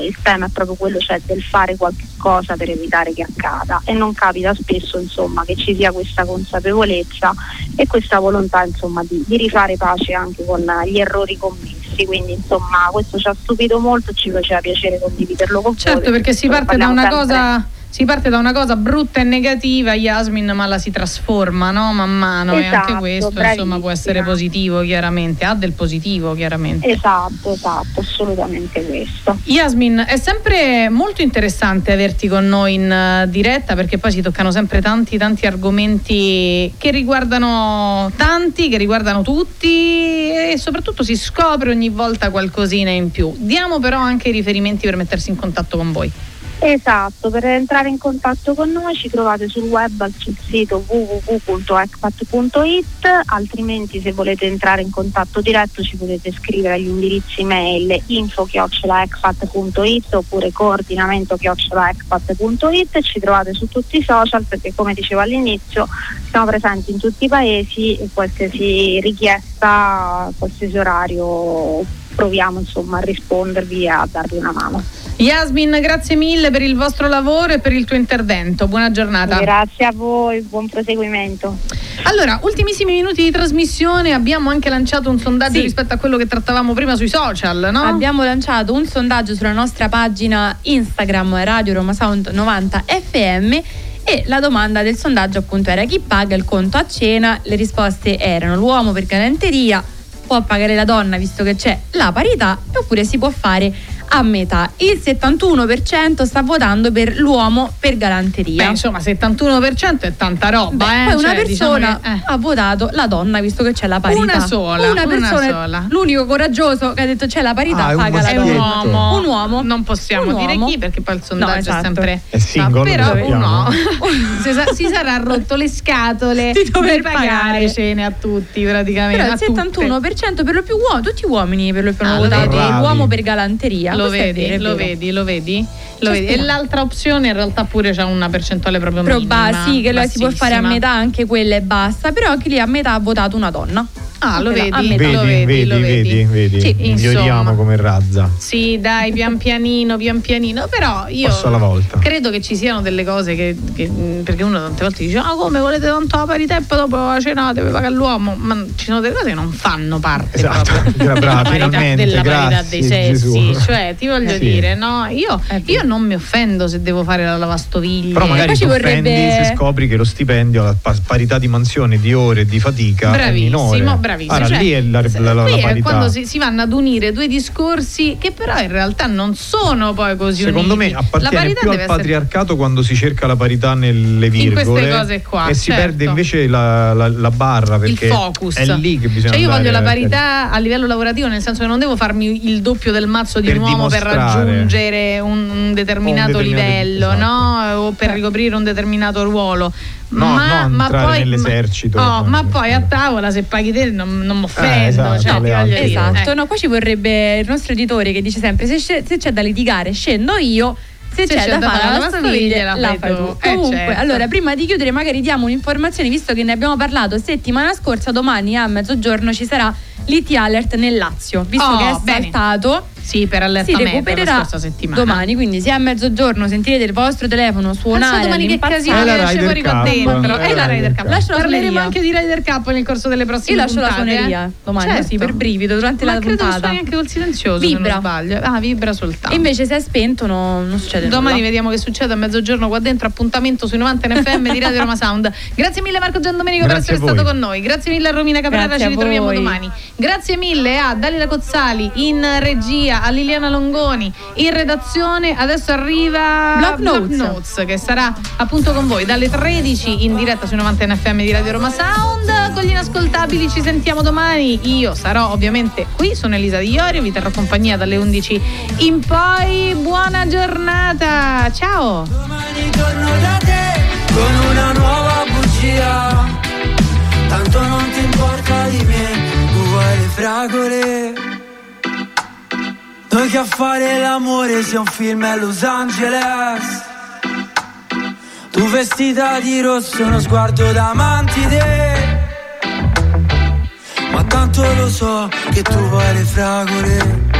eh, il tema è proprio quello cioè del fare qualche cosa per evitare che accada e non capita spesso insomma che ci sia questa consapevolezza e questa volontà insomma di, di rifare pace anche con gli errori commessi quindi insomma questo ci ha stupito molto e ci faceva piacere condividerlo con voi Certo, perché si parte da una sempre- cosa. Si parte da una cosa brutta e negativa, Yasmin, ma la si trasforma no? man mano e anche Esatto, questo insomma può essere positivo chiaramente, ha del positivo chiaramente. esatto esatto assolutamente questo Yasmin, è sempre molto interessante averti con noi in eh, diretta perché poi si toccano sempre tanti tanti argomenti che riguardano tanti, che riguardano tutti e soprattutto si scopre ogni volta qualcosina in più. Diamo però anche i riferimenti per mettersi in contatto con voi. Esatto, per entrare in contatto con noi ci trovate sul web sul sito www.ecpat.it, altrimenti se volete entrare in contatto diretto ci potete scrivere agli indirizzi mail info-ecpat.it oppure coordinamento-ecpat.it ci trovate su tutti i social perché come dicevo all'inizio siamo presenti in tutti i paesi e qualsiasi richiesta, qualsiasi orario proviamo insomma a rispondervi e a darvi una mano. Yasmin, grazie mille per il vostro lavoro e per il tuo intervento. Buona giornata. Grazie a voi, buon proseguimento. Allora, ultimissimi minuti di trasmissione, abbiamo anche lanciato un sondaggio Sì. rispetto a quello che trattavamo prima sui social, no? Abbiamo lanciato un sondaggio sulla nostra pagina Instagram Radio Roma Sound 90 FM e la domanda del sondaggio appunto era chi paga il conto a cena? Le risposte erano l'uomo per galanteria, può pagare la donna visto che c'è la parità oppure si può fare a metà. Il 71% sta votando per l'uomo per galanteria. Beh, insomma, 71% è tanta roba, Beh, eh. poi una Cioè, persona diciamo che- eh. ha votato la donna visto che c'è la parità. Una sola, Una una persona, sola. l'unico coraggioso che ha detto c'è la parità Ah, è un paga la È donna. un uomo. Un uomo. Non possiamo Un dire uomo. chi perché poi il sondaggio No, esatto. è sempre. È singolo, No, però uno si, sa- si sarà rotto le scatole Di dover per pagare pagare. cene a tutti praticamente. Però il a tutte. 71% per lo più uomini, tutti uomini per lo più hanno Ah, votato l'uomo per galanteria. Lo vedi, è lo vedi, lo vedi? Lo vedi. E l'altra opzione in realtà pure c'ha una percentuale proprio Però minima. sì, che lo si può fare a metà, anche quella è bassa, però anche lì a metà ha votato una donna. Ah, lo vedi? metà. Lo Vedi, vedi, vedi, lo vedi, vedi. vedi. Sì, Miglioriamo insomma. come razza. Sì, dai, pian pianino, pian pianino. Però io Passo alla volta. credo che ci siano delle cose che, che- perché uno tante volte dice: Ah, come volete tanto la parità e poi dopo la cena deve pagare l'uomo. Ma ci sono delle cose che non fanno parte Esatto, proprio gra- brava, della parità, finalmente, della parità grazie, dei sessi. Gesù. Cioè, ti voglio Sì. dire, no, io, io non mi offendo se devo fare la lavastoviglie. Però magari poi ti ci offendi vorrebbe- se scopri che lo stipendio, la pa- parità di mansione, di ore, di fatica è Bravissimo, minore. Bravissimo. Allora, Cioè, lì è la, la, la, qui la è quando si, si vanno ad unire due discorsi che però in realtà non sono poi così Secondo uniti. me appartiene più al essere patriarcato quando si cerca la parità nelle virgole qua, e si certo. perde invece la, la- barra il perché focus. è lì che bisogna Cioè io voglio la parità a livello lavorativo, nel senso che non devo farmi il doppio del mazzo di Per un uomo per raggiungere un, un determinato Un determinato- livello, esatto. no? O per ricoprire un determinato ruolo. No, ma, no, ma entrare poi, nell'esercito. ma, oh, ma poi a tavola se paghi te non, non mi offendo. Eh, esatto, cioè, dire, Esatto, eh. no, qua ci vorrebbe il nostro editore che dice sempre se, se c'è da litigare scendo io, se, c'è, da fare la lavastoviglie la fai tu. Eh, Comunque, certo. allora prima di chiudere magari diamo un'informazione visto che ne abbiamo parlato settimana scorsa, domani a mezzogiorno ci sarà l'IT Alert nel Lazio, visto Oh, che è bene. saltato. Sì, per allerta la recupererà scorsa settimana. domani, quindi se a mezzogiorno sentirete il vostro telefono suonare domani che casino che esce fuori qua dentro. È la Ryder Cup. Lascio la Parleremo anche di Ryder Cup nel corso delle prossime Io lascio la suoneria eh. domani, Certo. così per brivido durante Ma la credo che puntata. suoni anche col silenzioso se Vibra. non sbaglio. Ah, vibra soltanto. E invece se è spento no- non succede Domani nulla. vediamo che succede a mezzogiorno qua dentro. Appuntamento sui 90 NFM di Radio Roma Sound. Grazie mille, Marco Giandomenico, per Grazie essere stato con noi. Grazie mille a Romina Caprara. Grazie Ci ritroviamo domani. Grazie mille a Dalila Cozzali in regia, a Liliana Longoni in redazione. Adesso arriva Block Notes. che sarà appunto con voi dalle 13 in diretta sui 90 NFM di Radio Roma Sound. Con gli inascoltabili ci sentiamo domani. Io sarò ovviamente qui. Sono Elisa Di Iorio. Vi terrò compagnia dalle 11 in poi. Buona giornata. Ciao. Domani torno da te con una nuova bugia. Tanto non ti importa di me, uguale fragole. Noi che a fare l'amore sia un film a Los Angeles. Tu vestita di rosso, uno sguardo da mantide. Ma tanto lo so che tu vuoi le fragole.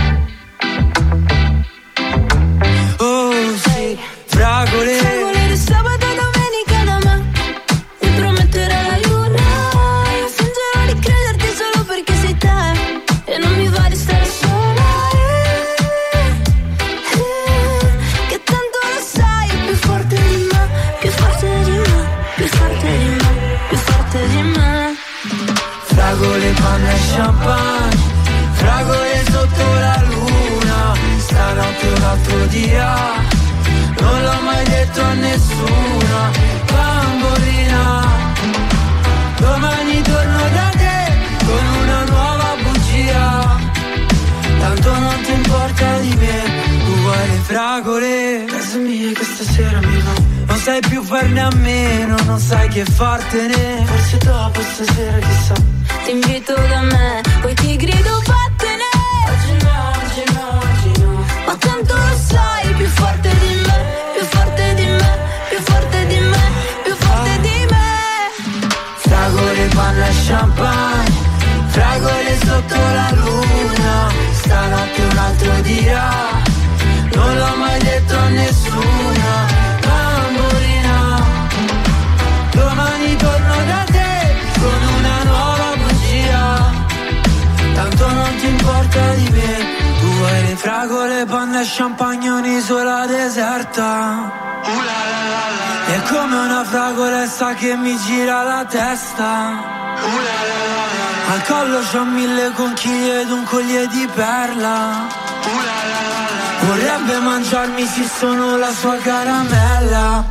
Sua caramella.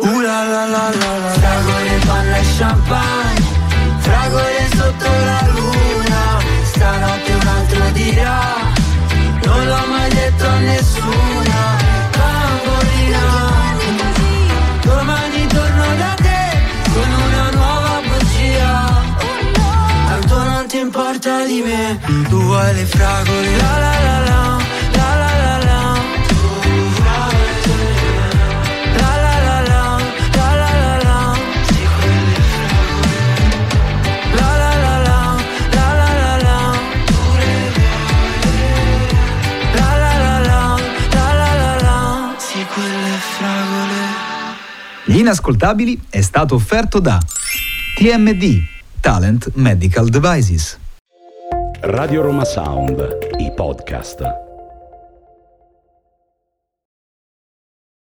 Uh la la la la la Fragole, panna e champagne Fragole sotto la luna. Stanotte un altro dirà Non l'ho mai detto a nessuna Bambolina Domani torno da te Con una nuova bugia Tanto non ti importa di me Tu vuoi le fragole inascoltabili è stato offerto da TMD Talent Medical Devices. Radio Roma Sound, i podcast.